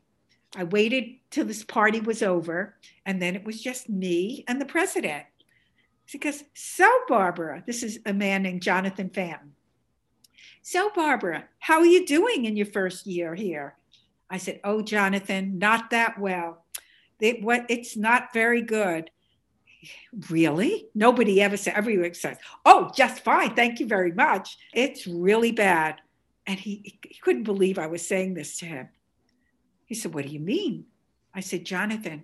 I waited till this party was over and then it was just me and the president because so barbara this is a man named jonathan Fanton. so barbara how are you doing in your first year here I said, Oh, Jonathan, not that well. It, what, it's not very good. Really? Nobody ever said, everyone says, Oh, just fine. Thank you very much. It's really bad. And he, he couldn't believe I was saying this to him. He said, What do you mean? I said, Jonathan,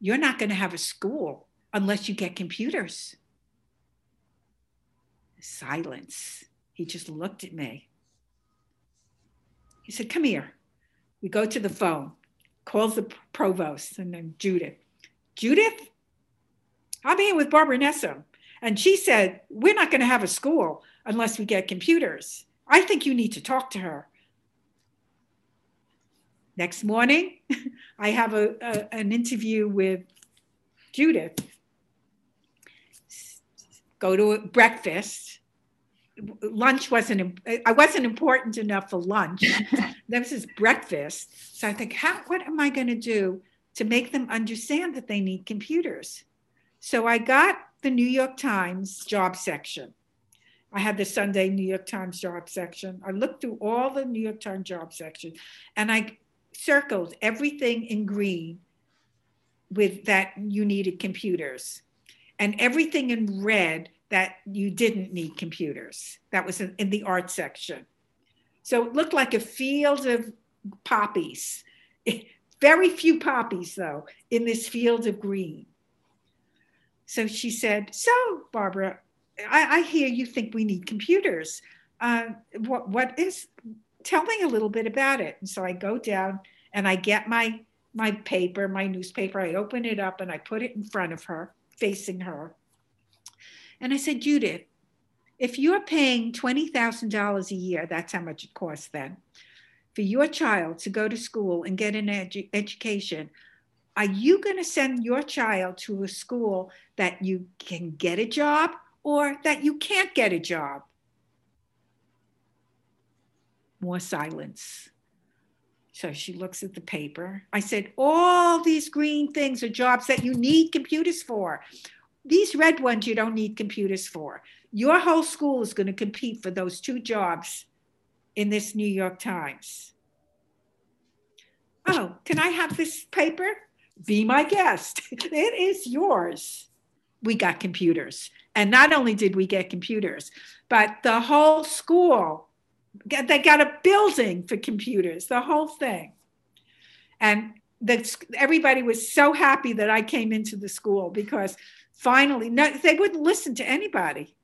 you're not going to have a school unless you get computers. Silence. He just looked at me. He said, Come here. We go to the phone, calls the provost and then Judith. Judith, I'm here with Barbara Nessim. And she said, We're not going to have a school unless we get computers. I think you need to talk to her. Next morning, I have a, a, an interview with Judith. Go to breakfast lunch wasn't I wasn't important enough for lunch. this is breakfast. So I think, how what am I going to do to make them understand that they need computers? So I got the New York Times job section. I had the Sunday New York Times job section. I looked through all the New York Times job section and I circled everything in green with that you needed computers and everything in red that you didn't need computers. That was in, in the art section. So it looked like a field of poppies. Very few poppies, though, in this field of green. So she said, So, Barbara, I, I hear you think we need computers. Uh, what, what is, tell me a little bit about it. And so I go down and I get my, my paper, my newspaper, I open it up and I put it in front of her, facing her. And I said, Judith, if you're paying $20,000 a year, that's how much it costs then, for your child to go to school and get an edu- education, are you going to send your child to a school that you can get a job or that you can't get a job? More silence. So she looks at the paper. I said, All these green things are jobs that you need computers for. These red ones you don't need computers for. Your whole school is going to compete for those two jobs in this New York Times. Oh, can I have this paper? Be my guest. it is yours. We got computers. And not only did we get computers, but the whole school, they got a building for computers, the whole thing. And the, everybody was so happy that I came into the school because finally no they wouldn't listen to anybody.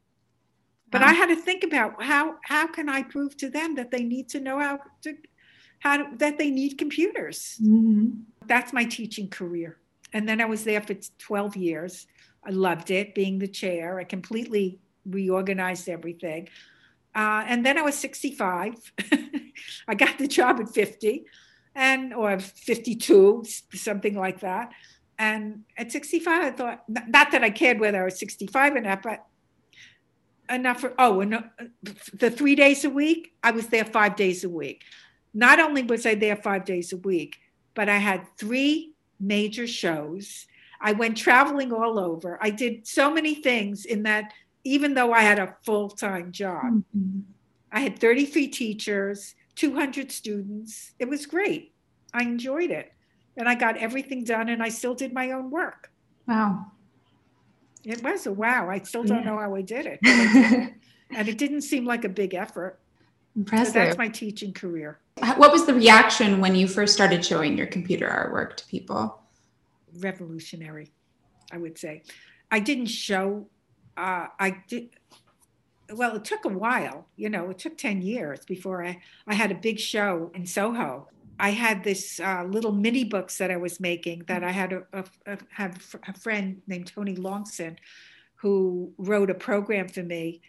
But i had to think about how how can i prove to them that they need to know how to how to, that they need computers? Mm-hmm. that's my teaching career. And then i was there for 12 years. I loved it being the chair. I completely reorganized everything uh, and then i was 65 I got the job at 50 and or 52, something like that. And at 65, I thought, not that I cared whether I was 65 or not, but enough for, oh, and uh, the three days a week, I was there five days a week. Not only was I there five days a week, but I had three major shows. I went traveling all over. I did so many things in that, even though I had a full time job. Mm-hmm. I had 33 teachers, 200 students. It was great. I enjoyed it. And I got everything done and I still did my own work. Wow. It was a wow. I still don't yeah. know how I did it. and it didn't seem like a big effort. Impressive. So that's my teaching career. What was the reaction when you first started showing your computer artwork to people? Revolutionary, I would say. I didn't show, uh, I did, well, it took a while, you know, it took 10 years before I, I had a big show in Soho. I had this uh, little mini books that I was making that I had a, a, a, have a friend named Tony Longson who wrote a program for me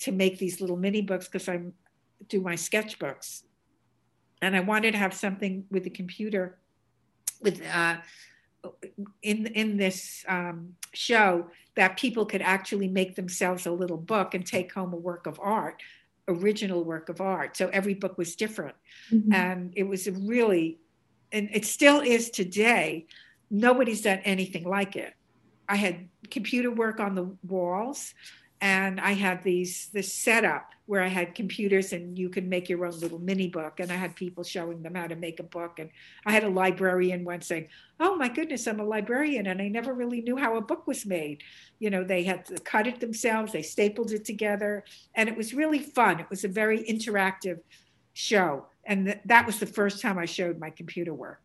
to make these little mini books because I do my sketchbooks. And I wanted to have something with the computer with uh, in in this um, show that people could actually make themselves a little book and take home a work of art original work of art. So every book was different. Mm-hmm. And it was a really, and it still is today, nobody's done anything like it. I had computer work on the walls and I had these this setup where I had computers and you could make your own little mini book. And I had people showing them how to make a book. And I had a librarian once saying, "Oh my goodness, I'm a librarian, and I never really knew how a book was made." You know, they had to cut it themselves, they stapled it together, and it was really fun. It was a very interactive show, and th- that was the first time I showed my computer work.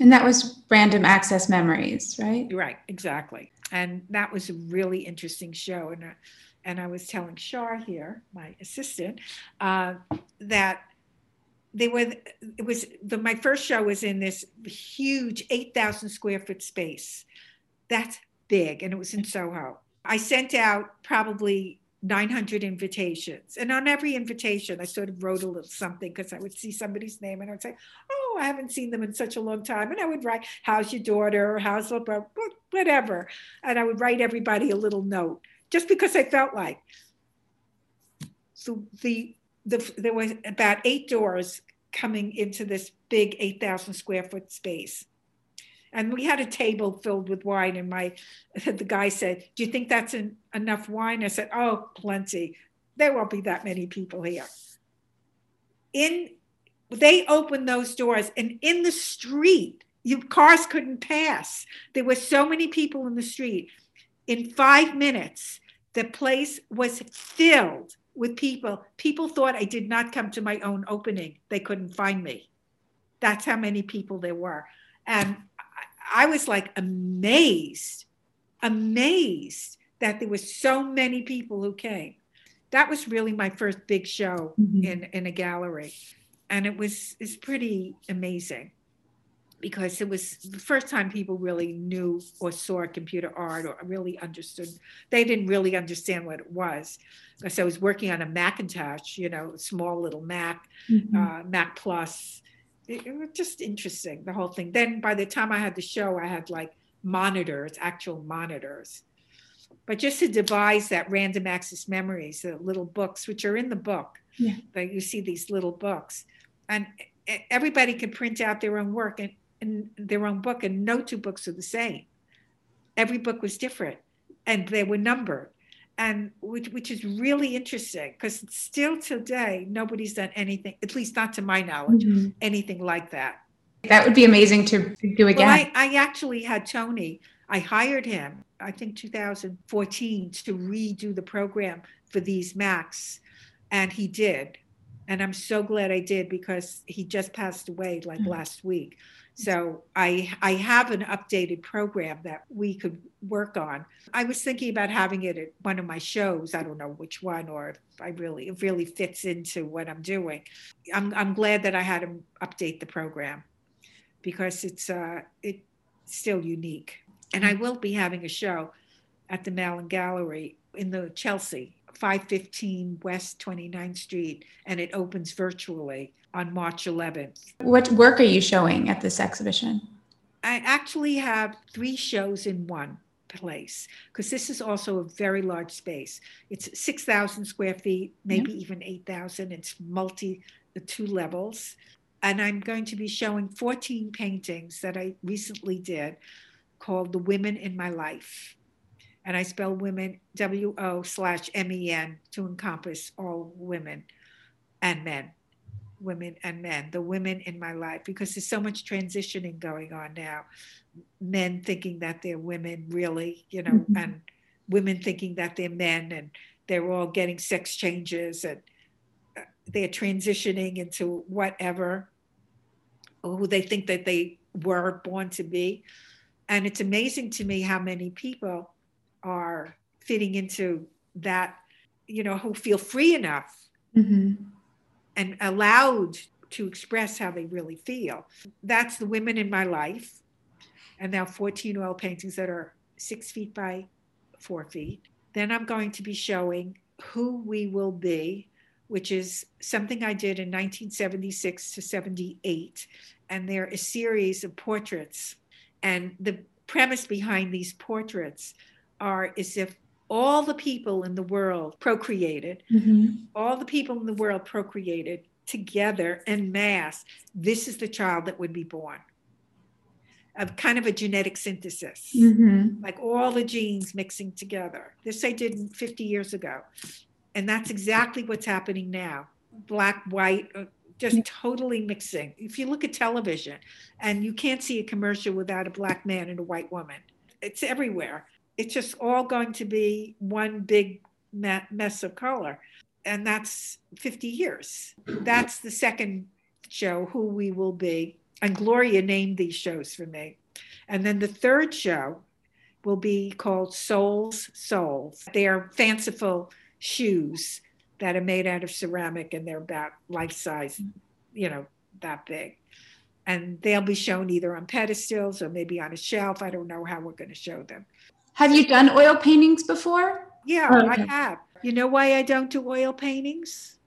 And that was random access memories, right? Right, exactly. And that was a really interesting show. And, uh, and I was telling Shar here, my assistant, uh, that they were, it was the, my first show was in this huge 8,000 square foot space. That's big. And it was in Soho. I sent out probably 900 invitations. And on every invitation, I sort of wrote a little something because I would see somebody's name and I would say, Oh, I haven't seen them in such a long time. And I would write, How's your daughter? Or How's whatever. And I would write everybody a little note just because I felt like. So the, the there was about eight doors coming into this big 8,000 square foot space and we had a table filled with wine and my the guy said do you think that's an, enough wine? I said oh plenty. There won't be that many people here. In they opened those doors and in the street you cars couldn't pass. There were so many people in the street. In five minutes the place was filled with people. People thought i did not come to my own opening. They couldn't find me. That's how many people there were. And I was like amazed, amazed that there were so many people who came. That was really my first big show mm-hmm. in, in a gallery. And it was it's pretty amazing because it was the first time people really knew or saw computer art or really understood. They didn't really understand what it was. Because I was working on a Macintosh, you know, small little Mac, mm-hmm. uh, Mac Plus, it, it was just interesting, the whole thing. Then by the time I had the show, I had like monitors, actual monitors. But just to devise that random access memories, the little books, which are in the book, yeah. that you see these little books, and everybody can print out their own work and, and their own book, and no two books are the same. Every book was different, and they were numbered and which, which is really interesting because still today nobody's done anything at least not to my knowledge mm-hmm. anything like that that would be amazing to do again well, I, I actually had tony i hired him i think 2014 to redo the program for these macs and he did and i'm so glad i did because he just passed away like mm-hmm. last week so I I have an updated program that we could work on. I was thinking about having it at one of my shows. I don't know which one or if I really it really fits into what I'm doing. I'm I'm glad that I had him update the program because it's uh it's still unique. And I will be having a show at the Malin Gallery in the Chelsea 515 West 29th Street, and it opens virtually on March 11th. What work are you showing at this exhibition? I actually have three shows in one place because this is also a very large space. It's 6,000 square feet, maybe even 8,000. It's multi, the two levels. And I'm going to be showing 14 paintings that I recently did called The Women in My Life. And I spell women W O slash M E N to encompass all women and men women and men, the women in my life, because there's so much transitioning going on now. Men thinking that they're women, really, you know, mm-hmm. and women thinking that they're men, and they're all getting sex changes and uh, they're transitioning into whatever who they think that they were born to be. And it's amazing to me how many people are fitting into that, you know, who feel free enough mm-hmm and allowed to express how they really feel. That's the women in my life. And now 14 oil paintings that are six feet by four feet. Then I'm going to be showing Who We Will Be, which is something I did in 1976 to 78. And they're a series of portraits. And the premise behind these portraits are as if all the people in the world procreated, mm-hmm. all the people in the world procreated together en masse. This is the child that would be born. Of kind of a genetic synthesis, mm-hmm. like all the genes mixing together. This I did 50 years ago. And that's exactly what's happening now. Black, white, uh, just totally mixing. If you look at television and you can't see a commercial without a black man and a white woman, it's everywhere it's just all going to be one big mess of color. And that's 50 years. That's the second show, Who We Will Be. And Gloria named these shows for me. And then the third show will be called Souls Souls. They are fanciful shoes that are made out of ceramic and they're about life size, you know, that big. And they'll be shown either on pedestals or maybe on a shelf. I don't know how we're going to show them. Have you done oil paintings before? Yeah, oh, okay. I have. You know why I don't do oil paintings?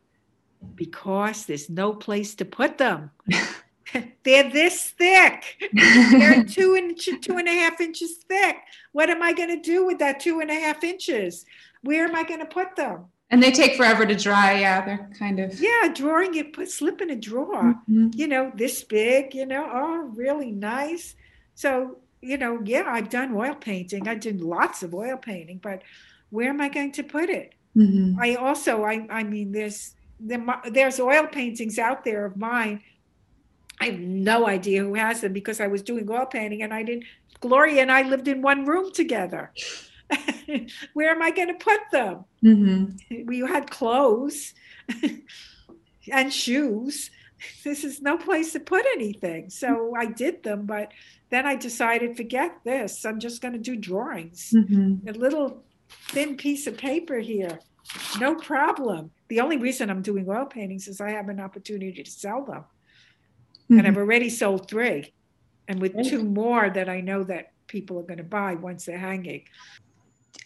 Because there's no place to put them. They're this thick. They're two inch, two and a half inches thick. What am I going to do with that two and a half inches? Where am I going to put them? And they take forever to dry. Yeah, they're kind of. Yeah, drawing it, put slip in a drawer. Mm-hmm. You know, this big. You know, oh, really nice. So you know, yeah, I've done oil painting. I did lots of oil painting, but where am I going to put it? Mm-hmm. I also, I, I mean, there's there's oil paintings out there of mine. I have no idea who has them because I was doing oil painting and I didn't. Gloria and I lived in one room together. where am I going to put them? Mm-hmm. We had clothes and shoes. This is no place to put anything. So I did them, but then I decided, forget this. I'm just going to do drawings. Mm-hmm. A little thin piece of paper here, no problem. The only reason I'm doing oil paintings is I have an opportunity to sell them. Mm-hmm. And I've already sold three. And with two more that I know that people are going to buy once they're hanging.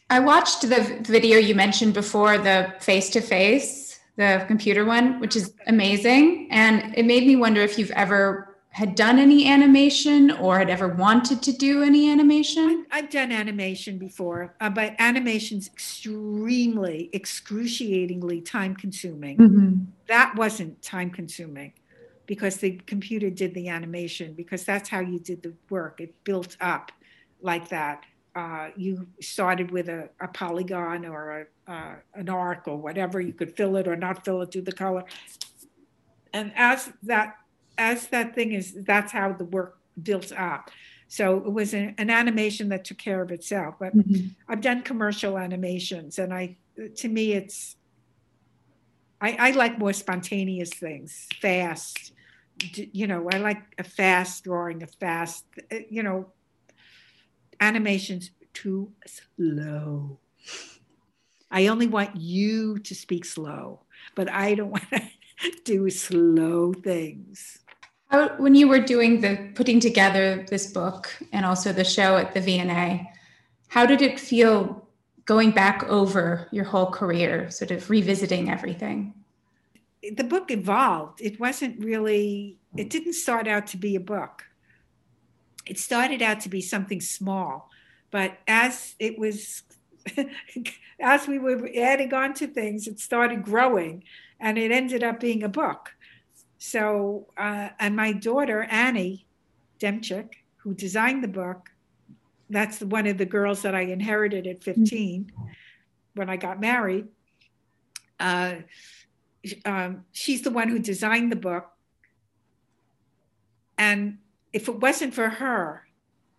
I watched the video you mentioned before, the face to face, the computer one, which is amazing. And it made me wonder if you've ever had done any animation or had ever wanted to do any animation? I've done animation before, uh, but animation's extremely, excruciatingly time consuming. Mm-hmm. That wasn't time consuming because the computer did the animation, because that's how you did the work. It built up like that. Uh, you started with a, a polygon or a, uh, an arc or whatever. You could fill it or not fill it to the color. And as that as that thing is, that's how the work built up. So it was an, an animation that took care of itself. But mm-hmm. I've done commercial animations, and I, to me, it's, I, I like more spontaneous things, fast. You know, I like a fast drawing, a fast, you know, animations too slow. I only want you to speak slow, but I don't want to do slow things. How, when you were doing the putting together this book and also the show at the V&A, how did it feel going back over your whole career, sort of revisiting everything? The book evolved. It wasn't really, it didn't start out to be a book. It started out to be something small. But as it was, as we were adding on to things, it started growing and it ended up being a book. So, uh, and my daughter, Annie Demchik, who designed the book, that's one of the girls that I inherited at 15 when I got married. Uh, um, she's the one who designed the book. And if it wasn't for her,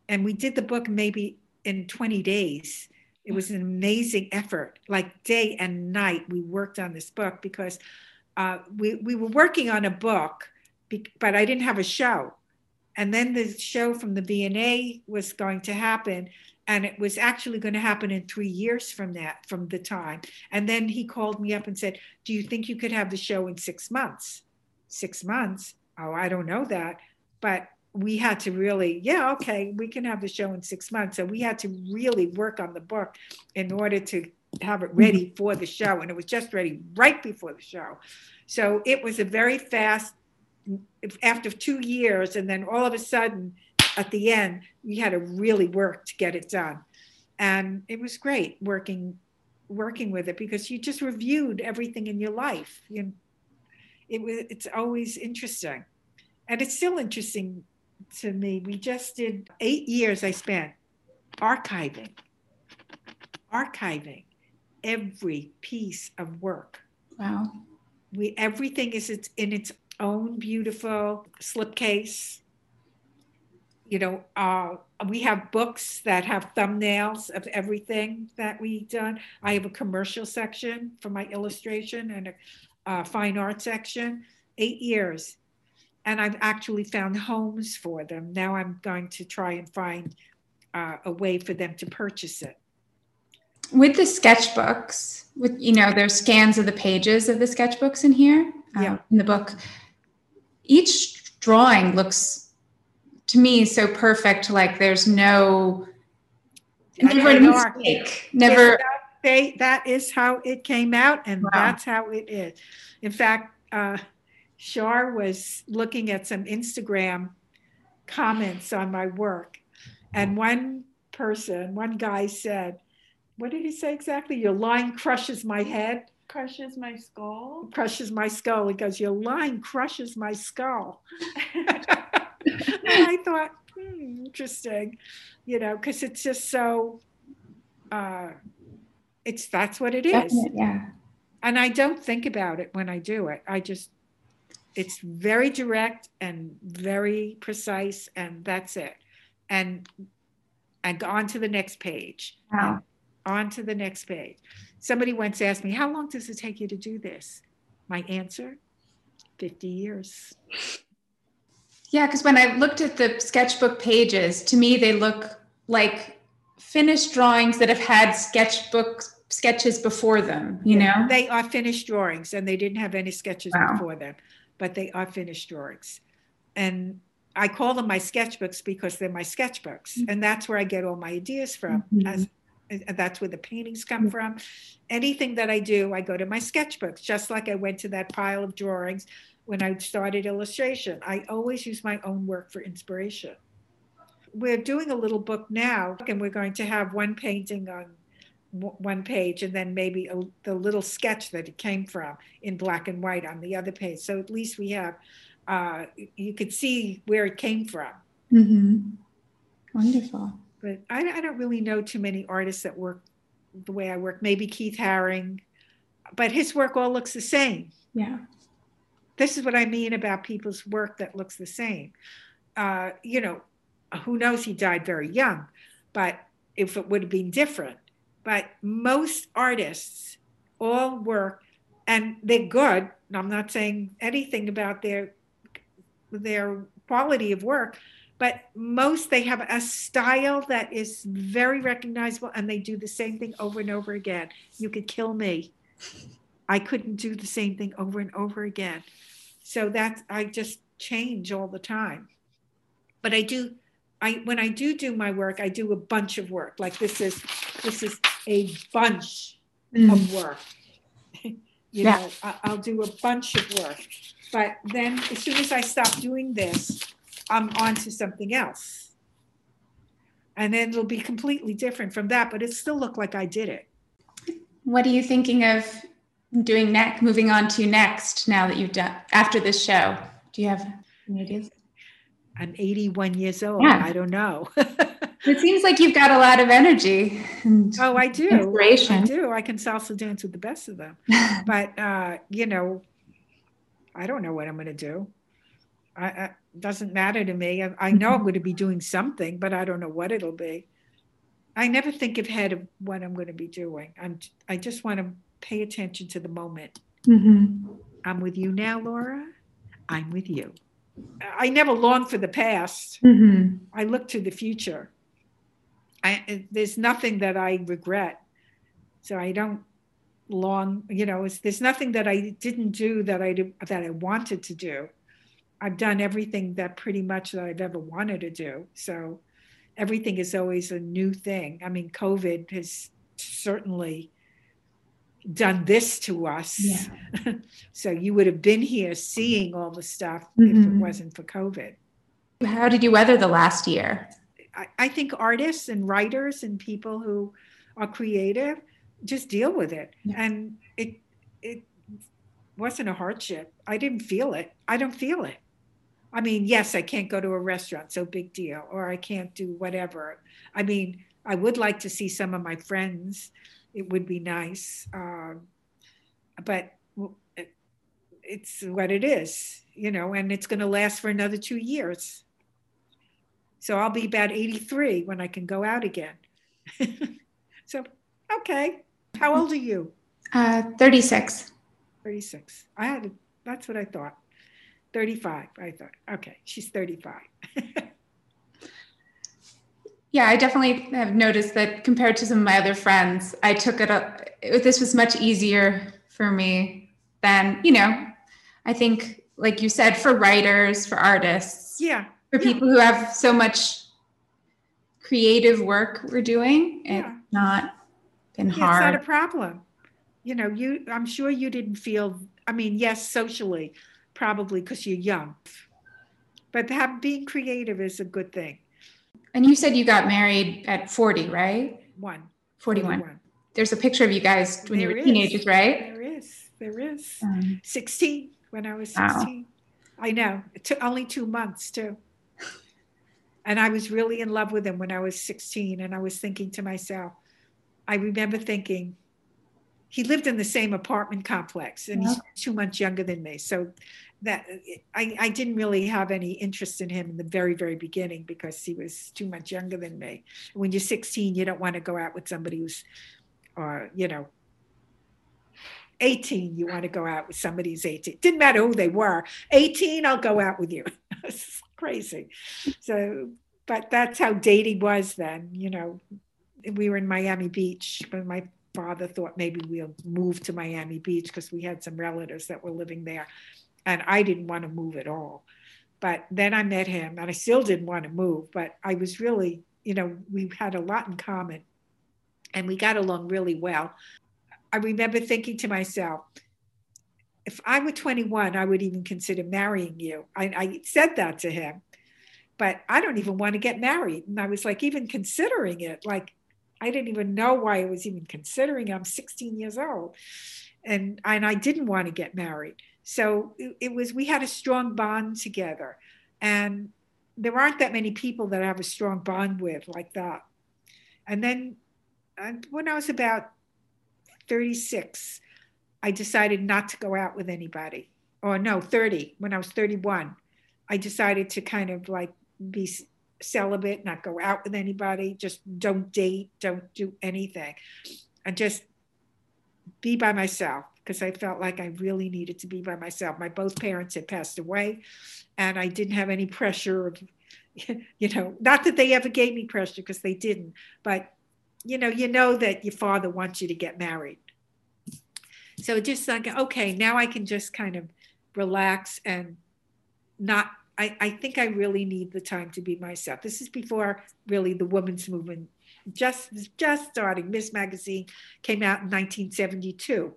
and we did the book maybe in 20 days, it was an amazing effort. Like day and night, we worked on this book because uh, we, we were working on a book, but I didn't have a show. And then the show from the V&A was going to happen and it was actually going to happen in three years from that from the time. And then he called me up and said do you think you could have the show in six months? Six months? Oh i don't know that but we had to really yeah okay we can have the show in six months. So we had to really work on the book in order to have it ready for the show and it was just ready right before the show so it was a very fast after two years, and then all of a sudden, at the end, we had to really work to get it done, and it was great working working with it because you just reviewed everything in your life. You, it was it's always interesting, and it's still interesting to me. We just did eight years. I spent archiving, archiving every piece of work. Wow. We everything is it's in its own beautiful slipcase. You know, uh, we have books that have thumbnails of everything that we've done. I have a commercial section for my illustration and a uh, fine art section. Eight years. And I've actually found homes for them. Now I'm going to try and find uh, a way for them to purchase it. With the sketchbooks, with you know, there's scans of the pages of the sketchbooks in here, yeah. Um, in the book each drawing looks to me so perfect like there's no never a mistake never they, that is how it came out and wow. that's how it is in fact uh, Shar was looking at some Instagram comments on my work, and one person, one guy said, What did he say exactly? Your line crushes my head crushes my skull. Crushes my skull. He goes, Your line crushes my skull. I thought, hmm, interesting, you know, because it's just so, uh, it's that's what it is. Yeah. And I don't think about it when I do it. I just, it's very direct and very precise, and that's it. And and on to the next page. Wow. On to the next page. Somebody once asked me, How long does it take you to do this? My answer 50 years. Yeah, because when I looked at the sketchbook pages, to me, they look like finished drawings that have had sketchbook sketches before them, you yeah, know? They are finished drawings and they didn't have any sketches wow. before them, but they are finished drawings. And I call them my sketchbooks because they're my sketchbooks. Mm-hmm. And that's where I get all my ideas from. Mm-hmm. As that's where the paintings come mm. from. Anything that I do, I go to my sketchbooks, just like I went to that pile of drawings when I started illustration. I always use my own work for inspiration. We're doing a little book now, and we're going to have one painting on one page and then maybe a, the little sketch that it came from in black and white on the other page. So at least we have, uh, you could see where it came from. Mm-hmm. Wonderful but I, I don't really know too many artists that work the way I work. Maybe Keith Haring, but his work all looks the same. Yeah. This is what I mean about people's work that looks the same. Uh, you know, who knows? He died very young, but if it would have been different. But most artists all work, and they're good. I'm not saying anything about their their quality of work, but most they have a style that is very recognizable and they do the same thing over and over again you could kill me i couldn't do the same thing over and over again so that's i just change all the time but i do i when i do do my work i do a bunch of work like this is this is a bunch Mm. of work. you Yeah. know, I, I'll do a bunch of work. But then as soon as I stop doing this, I'm on to something else. And then it'll be completely different from that, but it still look like I did it. What are you thinking of doing next, moving on to next now that you've done after this show? Do you have any ideas? I'm 81 years old. Yeah. I don't know. It seems like you've got a lot of energy. And oh, I do. Inspiration. I do. I can salsa dance with the best of them. But uh, you know, I don't know what I'm going to do. I, I doesn't matter to me. I, I know I'm going to be doing something, but I don't know what it'll be. I never think ahead of what I'm going to be doing. I'm. I just want to pay attention to the moment. Mhm. I'm with you now, Laura. I'm with you. I never long for the past. Mhm. I look to the future. I, there's nothing that I regret. So I don't long, you know, it's, there's nothing that I didn't do that I did, that I wanted to do. I've done everything that pretty much that I've ever wanted to do. So everything is always a new thing. I mean, COVID has certainly done this to us. Yeah. so you would have been here seeing all the stuff if it Mhm. wasn't for COVID. How did you weather the last year? I, I think artists and writers and people who are creative just deal with it. Yeah. And it it wasn't a hardship. I didn't feel it. I don't feel it. I mean, yes, I can't go to a restaurant, so big deal, or I can't do whatever. I mean, I would like to see some of my friends. It would be nice, um, but it's what it is, you know, and it's going to last for another two years. So I'll be about 83 when I can go out again. so, okay. How old are you? Uh, 36. 36. I had, that's what I thought. 35, I thought. Okay, she's 35. Yeah, I definitely have noticed that compared to some of my other friends, I took it up. This was much easier for me than, you know, I think, like you said, for writers, for artists, yeah, for yeah. people who have so much creative work we're doing, it's Yeah. not been yeah, it's not a problem. You know, you, I'm sure you didn't feel, I mean, yes, socially, probably because you're young, but have, being creative is a good thing. and you said you got married at 40, right? One. 41. There's a picture of you guys when you were is. teenagers, right? There is, there is. Um, 16 when I was Wow. 16. I know. It took only two months, too. And I was really in love with him when I was 16. And I was thinking to myself, I remember thinking, he lived in the same apartment complex and he's two months younger than me. So that I, I didn't really have any interest in him in the very, very beginning because he was two months younger than me. When you're 16, you don't want to go out with somebody who's, or, you know, 18, you want to go out with somebody who's 18. Didn't matter who they were. 18, I'll go out with you. it's crazy. So, but that's how dating was then. You know, we were in Miami Beach, but my father thought maybe we'll move to Miami Beach because we had some relatives that were living there. And I didn't want to move at all. But then I met him and I still didn't want to move, but I was really, you know, we had a lot in common and we got along really well. I remember thinking to myself, if I were 21, I would even consider marrying you. I, I said that to him, but I don't even want to get married. And I was like, even considering it, like, I didn't even know why I was even considering. I'm 16 years old, and and I didn't want to get married. So it, it was we had a strong bond together, and there aren't that many people that I have a strong bond with like that. And then when I was about 36, I decided not to go out with anybody. Or no, 30. When I was 31, I decided to kind of like be celibate, not go out with anybody, just don't date, don't do anything, and just be by myself because I felt like I really needed to be by myself. My both parents had passed away, and I didn't have any pressure of, you know, not that they ever gave me pressure because they didn't, but you know, you know that your father wants you to get married. So just like, okay, now I can just kind of relax and not, I, I think I really need the time to be myself. This is before really the women's movement just just starting. Ms. Magazine came out in 1972,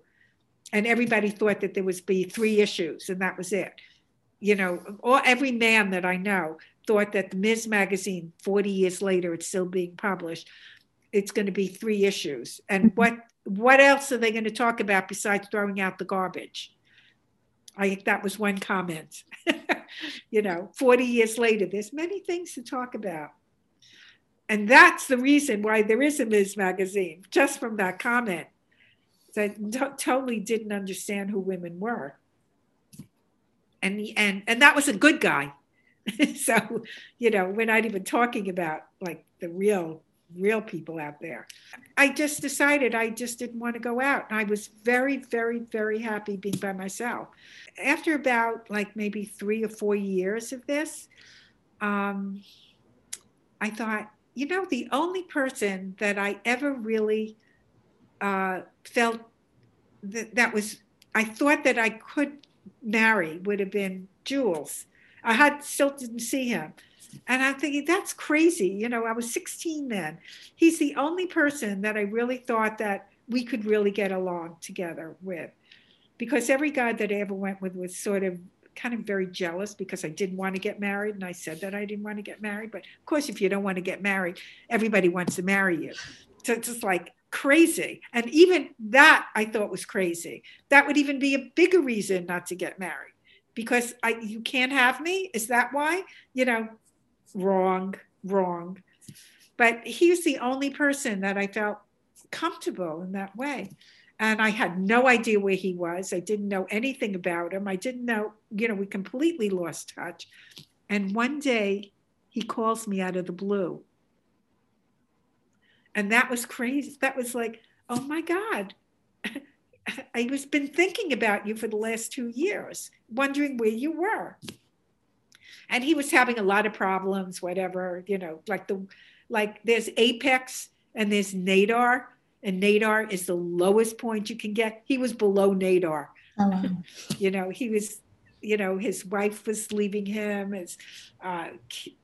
and everybody thought that there was be three issues, and that was it. You know, or every man that I know thought that the Ms. Magazine, 40 years later, it's still being published. It's going to be three issues, and mm-hmm. what what else are they going to talk about besides throwing out the garbage? I think that was one comment. you know, 40 years later, there's many things to talk about. And that's the reason why there is a Ms. Magazine, just from that comment. That totally didn't understand who women were. And, and, and that was a good guy. so, you know, we're not even talking about like the real real people out there. I just decided I just didn't want to go out. And I was very, very, very happy being by myself. After about like maybe three or four years of this, um, I thought, you know, the only person that I ever really uh, felt that that was, I thought that I could marry would have been Jules. I had still didn't see him. And I'm thinking, that's crazy. You know, I was 16 then. He's the only person that I really thought that we could really get along together with. Because every guy that I ever went with was sort of kind of very jealous because I didn't want to get married. And I said that I didn't want to get married. But of course, if you don't want to get married, everybody wants to marry you. So it's just like crazy. And even that I thought was crazy. That would even be a bigger reason not to get married because I you can't have me. Is that why? You know, wrong, wrong. But he was the only person that I felt comfortable in that way. And I had no idea where he was. I didn't know anything about him. I didn't know, you know, we completely lost touch. And one day he calls me out of the blue. And that was crazy. That was like, oh my God. I was been thinking about you for the last two years, wondering where you were and he was having a lot of problems whatever you know like the like there's apex and there's nadir, and nadir is the lowest point you can get he was below nadir. oh, wow. you know he was you know his wife was leaving him his uh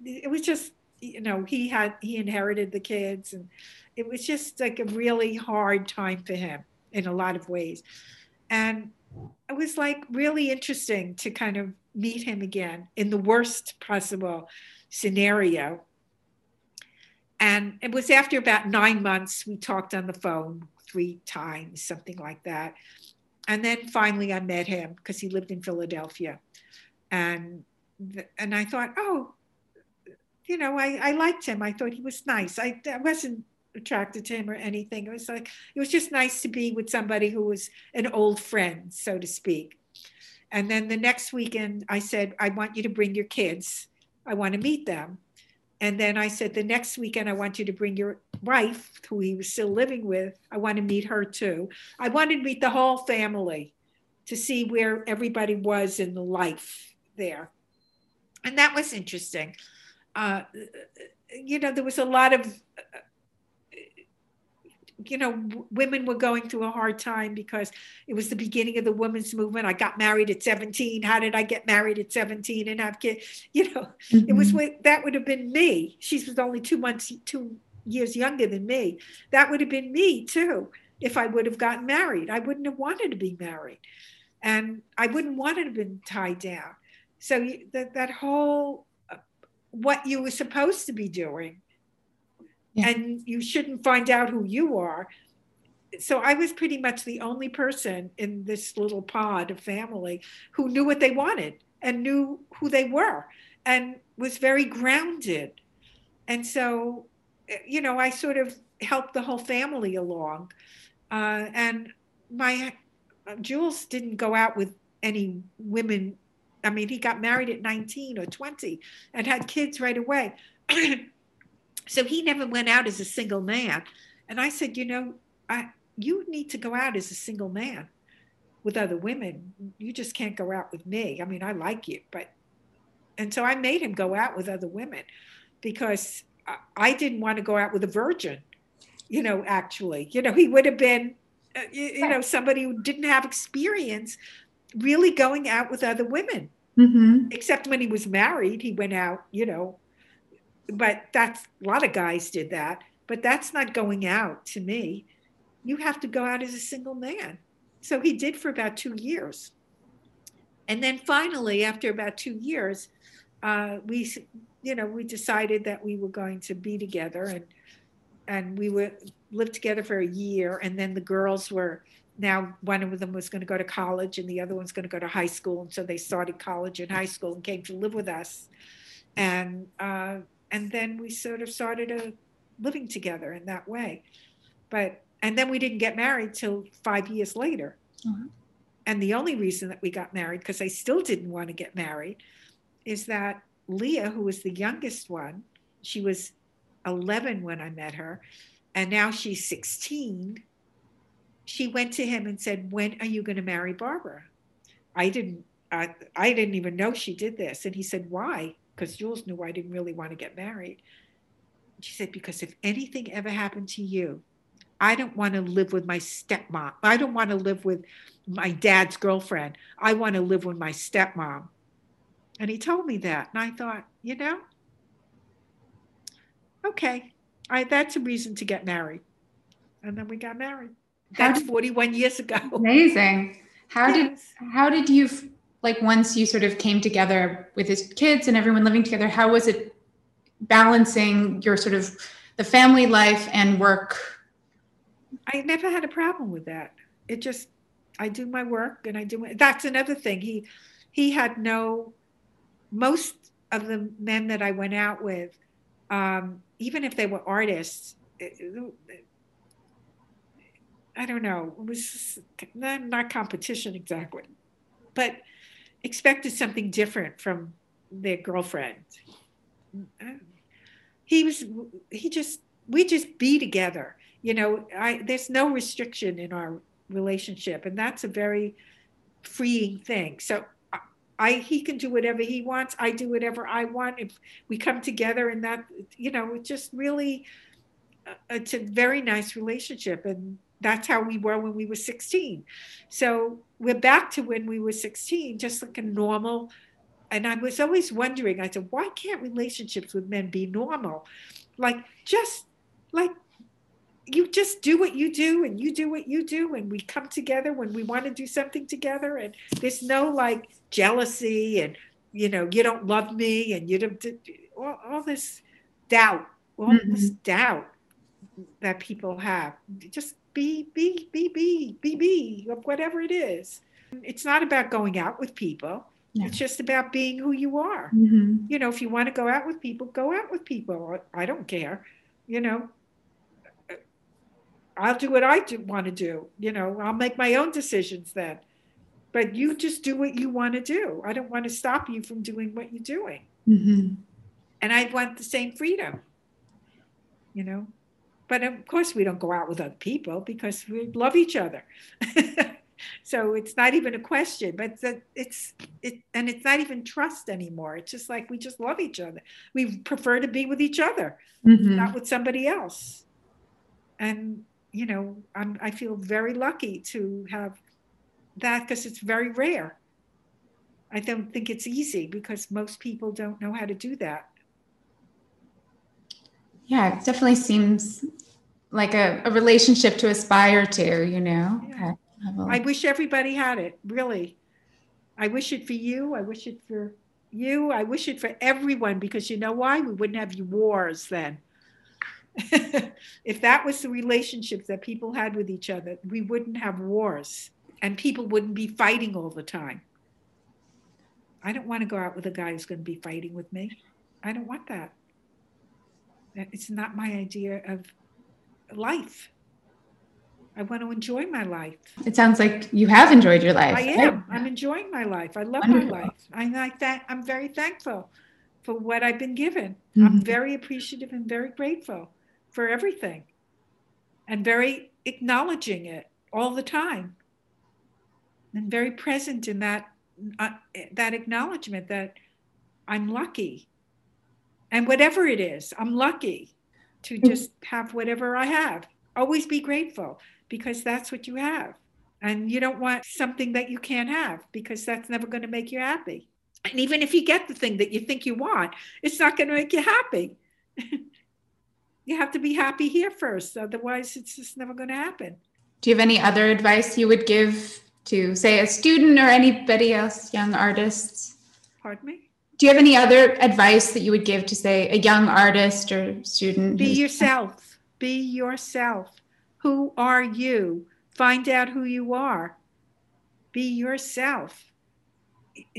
it was just you know he had he inherited the kids and it was just like a really hard time for him in a lot of ways and it was like really interesting to kind of meet him again in the worst possible scenario. And it was after about nine months, we talked on the phone three times, something like that. And then finally I met him because he lived in Philadelphia. And, and I thought, oh, you know, I, I liked him. I thought he was nice. I, I wasn't attracted to him or anything. It was like, it was just nice to be with somebody who was an old friend, so to speak. And then the next weekend, I said, I want you to bring your kids. I want to meet them. And then I said, the next weekend, I want you to bring your wife, who he was still living with. I want to meet her too. I wanted to meet the whole family to see where everybody was in the life there. And that was interesting. Uh, you know, there was a lot of you know, w- women were going through a hard time because it was the beginning of the women's movement. I got married at 17. How did I get married at 17 and have kids? You know, mm-hmm. it was mm-hmm. that would have been me. She was only two months, two years younger than me. That would have been me too if I would have gotten married. I wouldn't have wanted to be married, and I wouldn't want to have been tied down. So that that whole uh, what you were supposed to be doing yeah. and you shouldn't find out who you are. So I was pretty much the only person in this little pod of family who knew what they wanted and knew who they were and was very grounded. And so, you know, I sort of helped the whole family along. Uh, and my uh, Jules didn't go out with any women. I mean, he got married at 19 or 20 and had kids right away. So he never went out as a single man. And I said, you know, I, you need to go out as a single man with other women. You just can't go out with me. I mean, I like you, but. And so I made him go out with other women because I didn't want to go out with a virgin, you know, actually. You know, he would have been, uh, you, you know, somebody who didn't have experience really going out with other women. Mm-hmm. Except when he was married, he went out, you know, but that's a lot of guys did that. but that's not going out to me. You have to go out as a single man. So he did for about two years. And then finally, after about two years, uh, we, you know, we decided that we were going to be together and and we would live together for a year. And then the girls were now one of them was going to go to college and the other one's going to go to high school. And so they started college and high school and came to live with us. And uh, and then we sort of started a living together in that way. But and then we didn't get married till five years later. Uh-huh. And the only reason that we got married, because I still didn't want to get married, is that Leah, who was the youngest one, she was 11 when I met her, and now she's 16. She went to him and said, "When are you going to marry Barbara?" I didn't. I, I didn't even know she did this, and he said, "Why?" Because Jules knew I didn't really want to get married. She said, "Because if anything ever happened to you, I don't want to live with my stepmom. I don't want to live with my dad's girlfriend. I want to live with my stepmom." And he told me that, and I thought, you know, okay, I, that's a reason to get married. And then we got married. That's did, 41 years ago. Amazing. How yes. did how did you like once you sort of came together with his kids and everyone living together, how was it balancing your sort of the family life and work? I never had a problem with that. It just I do my work and I do my, that's another thing. He he had no most of the men that I went out with um, even if they were artists, it, it, I don't know, it was not competition exactly, but expected something different from their girlfriend. He was, he just, we just be together. You know, I, there's no restriction in our relationship, and that's a very freeing thing. So I he can do whatever he wants. I do whatever I want. If we come together and that, you know, it's just really, uh, it's a very nice relationship, and that's how we were when we were 16. So we're back to when we were 16, just like a normal. And I was always wondering. I said, why can't relationships with men be normal? Like just like you just do what you do and you do what you do and we come together when we want to do something together and there's no like jealousy and you know you don't love me and you don't all, all this doubt all mm-hmm. this doubt that people have just be be be be be be whatever it is it's not about going out with people yeah. it's just about being who you are mm-hmm. you know if you want to go out with people go out with people i don't care you know I'll do what I do, want to do. You know, I'll make my own decisions then. But you just do what you want to do. I don't want to stop you from doing what you're doing. Mm-hmm. And I want the same freedom, you know. But of course, we don't go out with other people because we love each other. so it's not even a question. But it's it, and it's not even trust anymore. It's just like we just love each other. We prefer to be with each other, mm-hmm. not with somebody else. And you know, I'm, I feel very lucky to have that because it's very rare. I don't think it's easy because most people don't know how to do that. Yeah, it definitely seems like a, a relationship to aspire to, you know. Yeah. I wish everybody had it, really. I wish it for you. I wish it for you. I wish it for everyone because you know why? We wouldn't have wars then. if that was the relationships that people had with each other, we wouldn't have wars and people wouldn't be fighting all the time. I don't want to go out with a guy who's going to be fighting with me. I don't want that. It's not my idea of life. I want to enjoy my life. It sounds like you have enjoyed your life. I am. I'm enjoying my life. I love Wonderful. my life. I like that. I'm very thankful for what I've been given. Mm-hmm. I'm very appreciative and very grateful for everything and very acknowledging it all the time and very present in that uh, that acknowledgement that I'm lucky and whatever it is I'm lucky to mm. just have whatever I have always be grateful because that's what you have and you don't want something that you can't have because that's never going to make you happy and even if you get the thing that you think you want it's not going to make you happy you have to be happy here first. Otherwise, it's just never going to happen. Do you have any other advice you would give to, say, a student or anybody else, young artists? Pardon me? Do you have any other advice that you would give to, say, a young artist or student? Be yourself. Be yourself. Who are you? Find out who you are. Be yourself.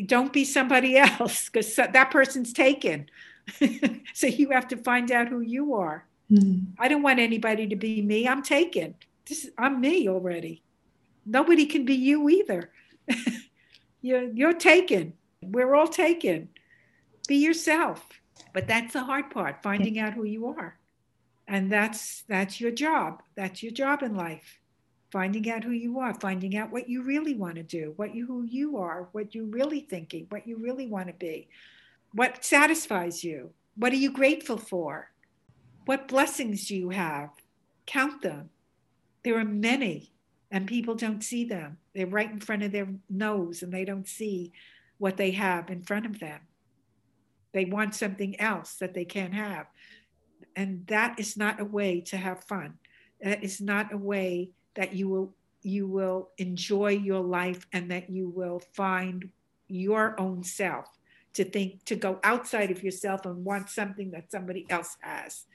Don't be somebody else because that person's taken. so you have to find out who you are. Mm-hmm. I don't want anybody to be me. I'm taken. This, I'm me already. Nobody can be you either. you're, you're taken. We're all taken. Be yourself. But that's the hard part, finding out who you are. And that's that's your job. That's your job in life. Finding out who you are, finding out what you really want to do, what you who you are, what you're really thinking, what you really want to be. What satisfies you? What are you grateful for? What blessings do you have? Count them. There are many, and people don't see them. They're right in front of their nose, and they don't see what they have in front of them. They want something else that they can't have. And that is not a way to have fun. That is not a way that you will you will enjoy your life and that you will find your own self to think to go outside of yourself and want something that somebody else has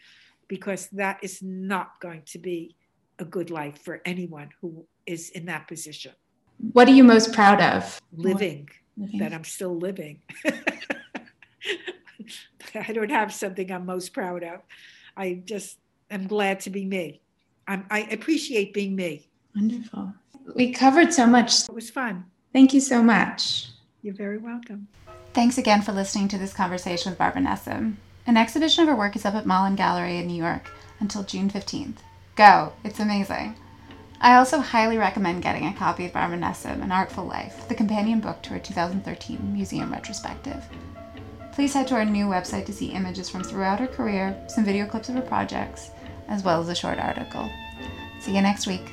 because that is not going to be a good life for anyone who is in that position what are you most proud of living, living. that i'm still living I don't have something I'm most proud of. I just am glad to be me. I'm, I appreciate being me. Wonderful. We covered so much. It was fun. Thank you so much. You're very welcome. Thanks again for listening to this conversation with Barbara Nessim. An exhibition of her work is up at Malin Gallery in New York until June 15th. Go, it's amazing. I also highly recommend getting a copy of Barbara Nessim, An Artful Life, the companion book to her 2013 museum retrospective. Please head to our new website to see images from throughout her career, some video clips of her projects, as well as a short article. See you next week.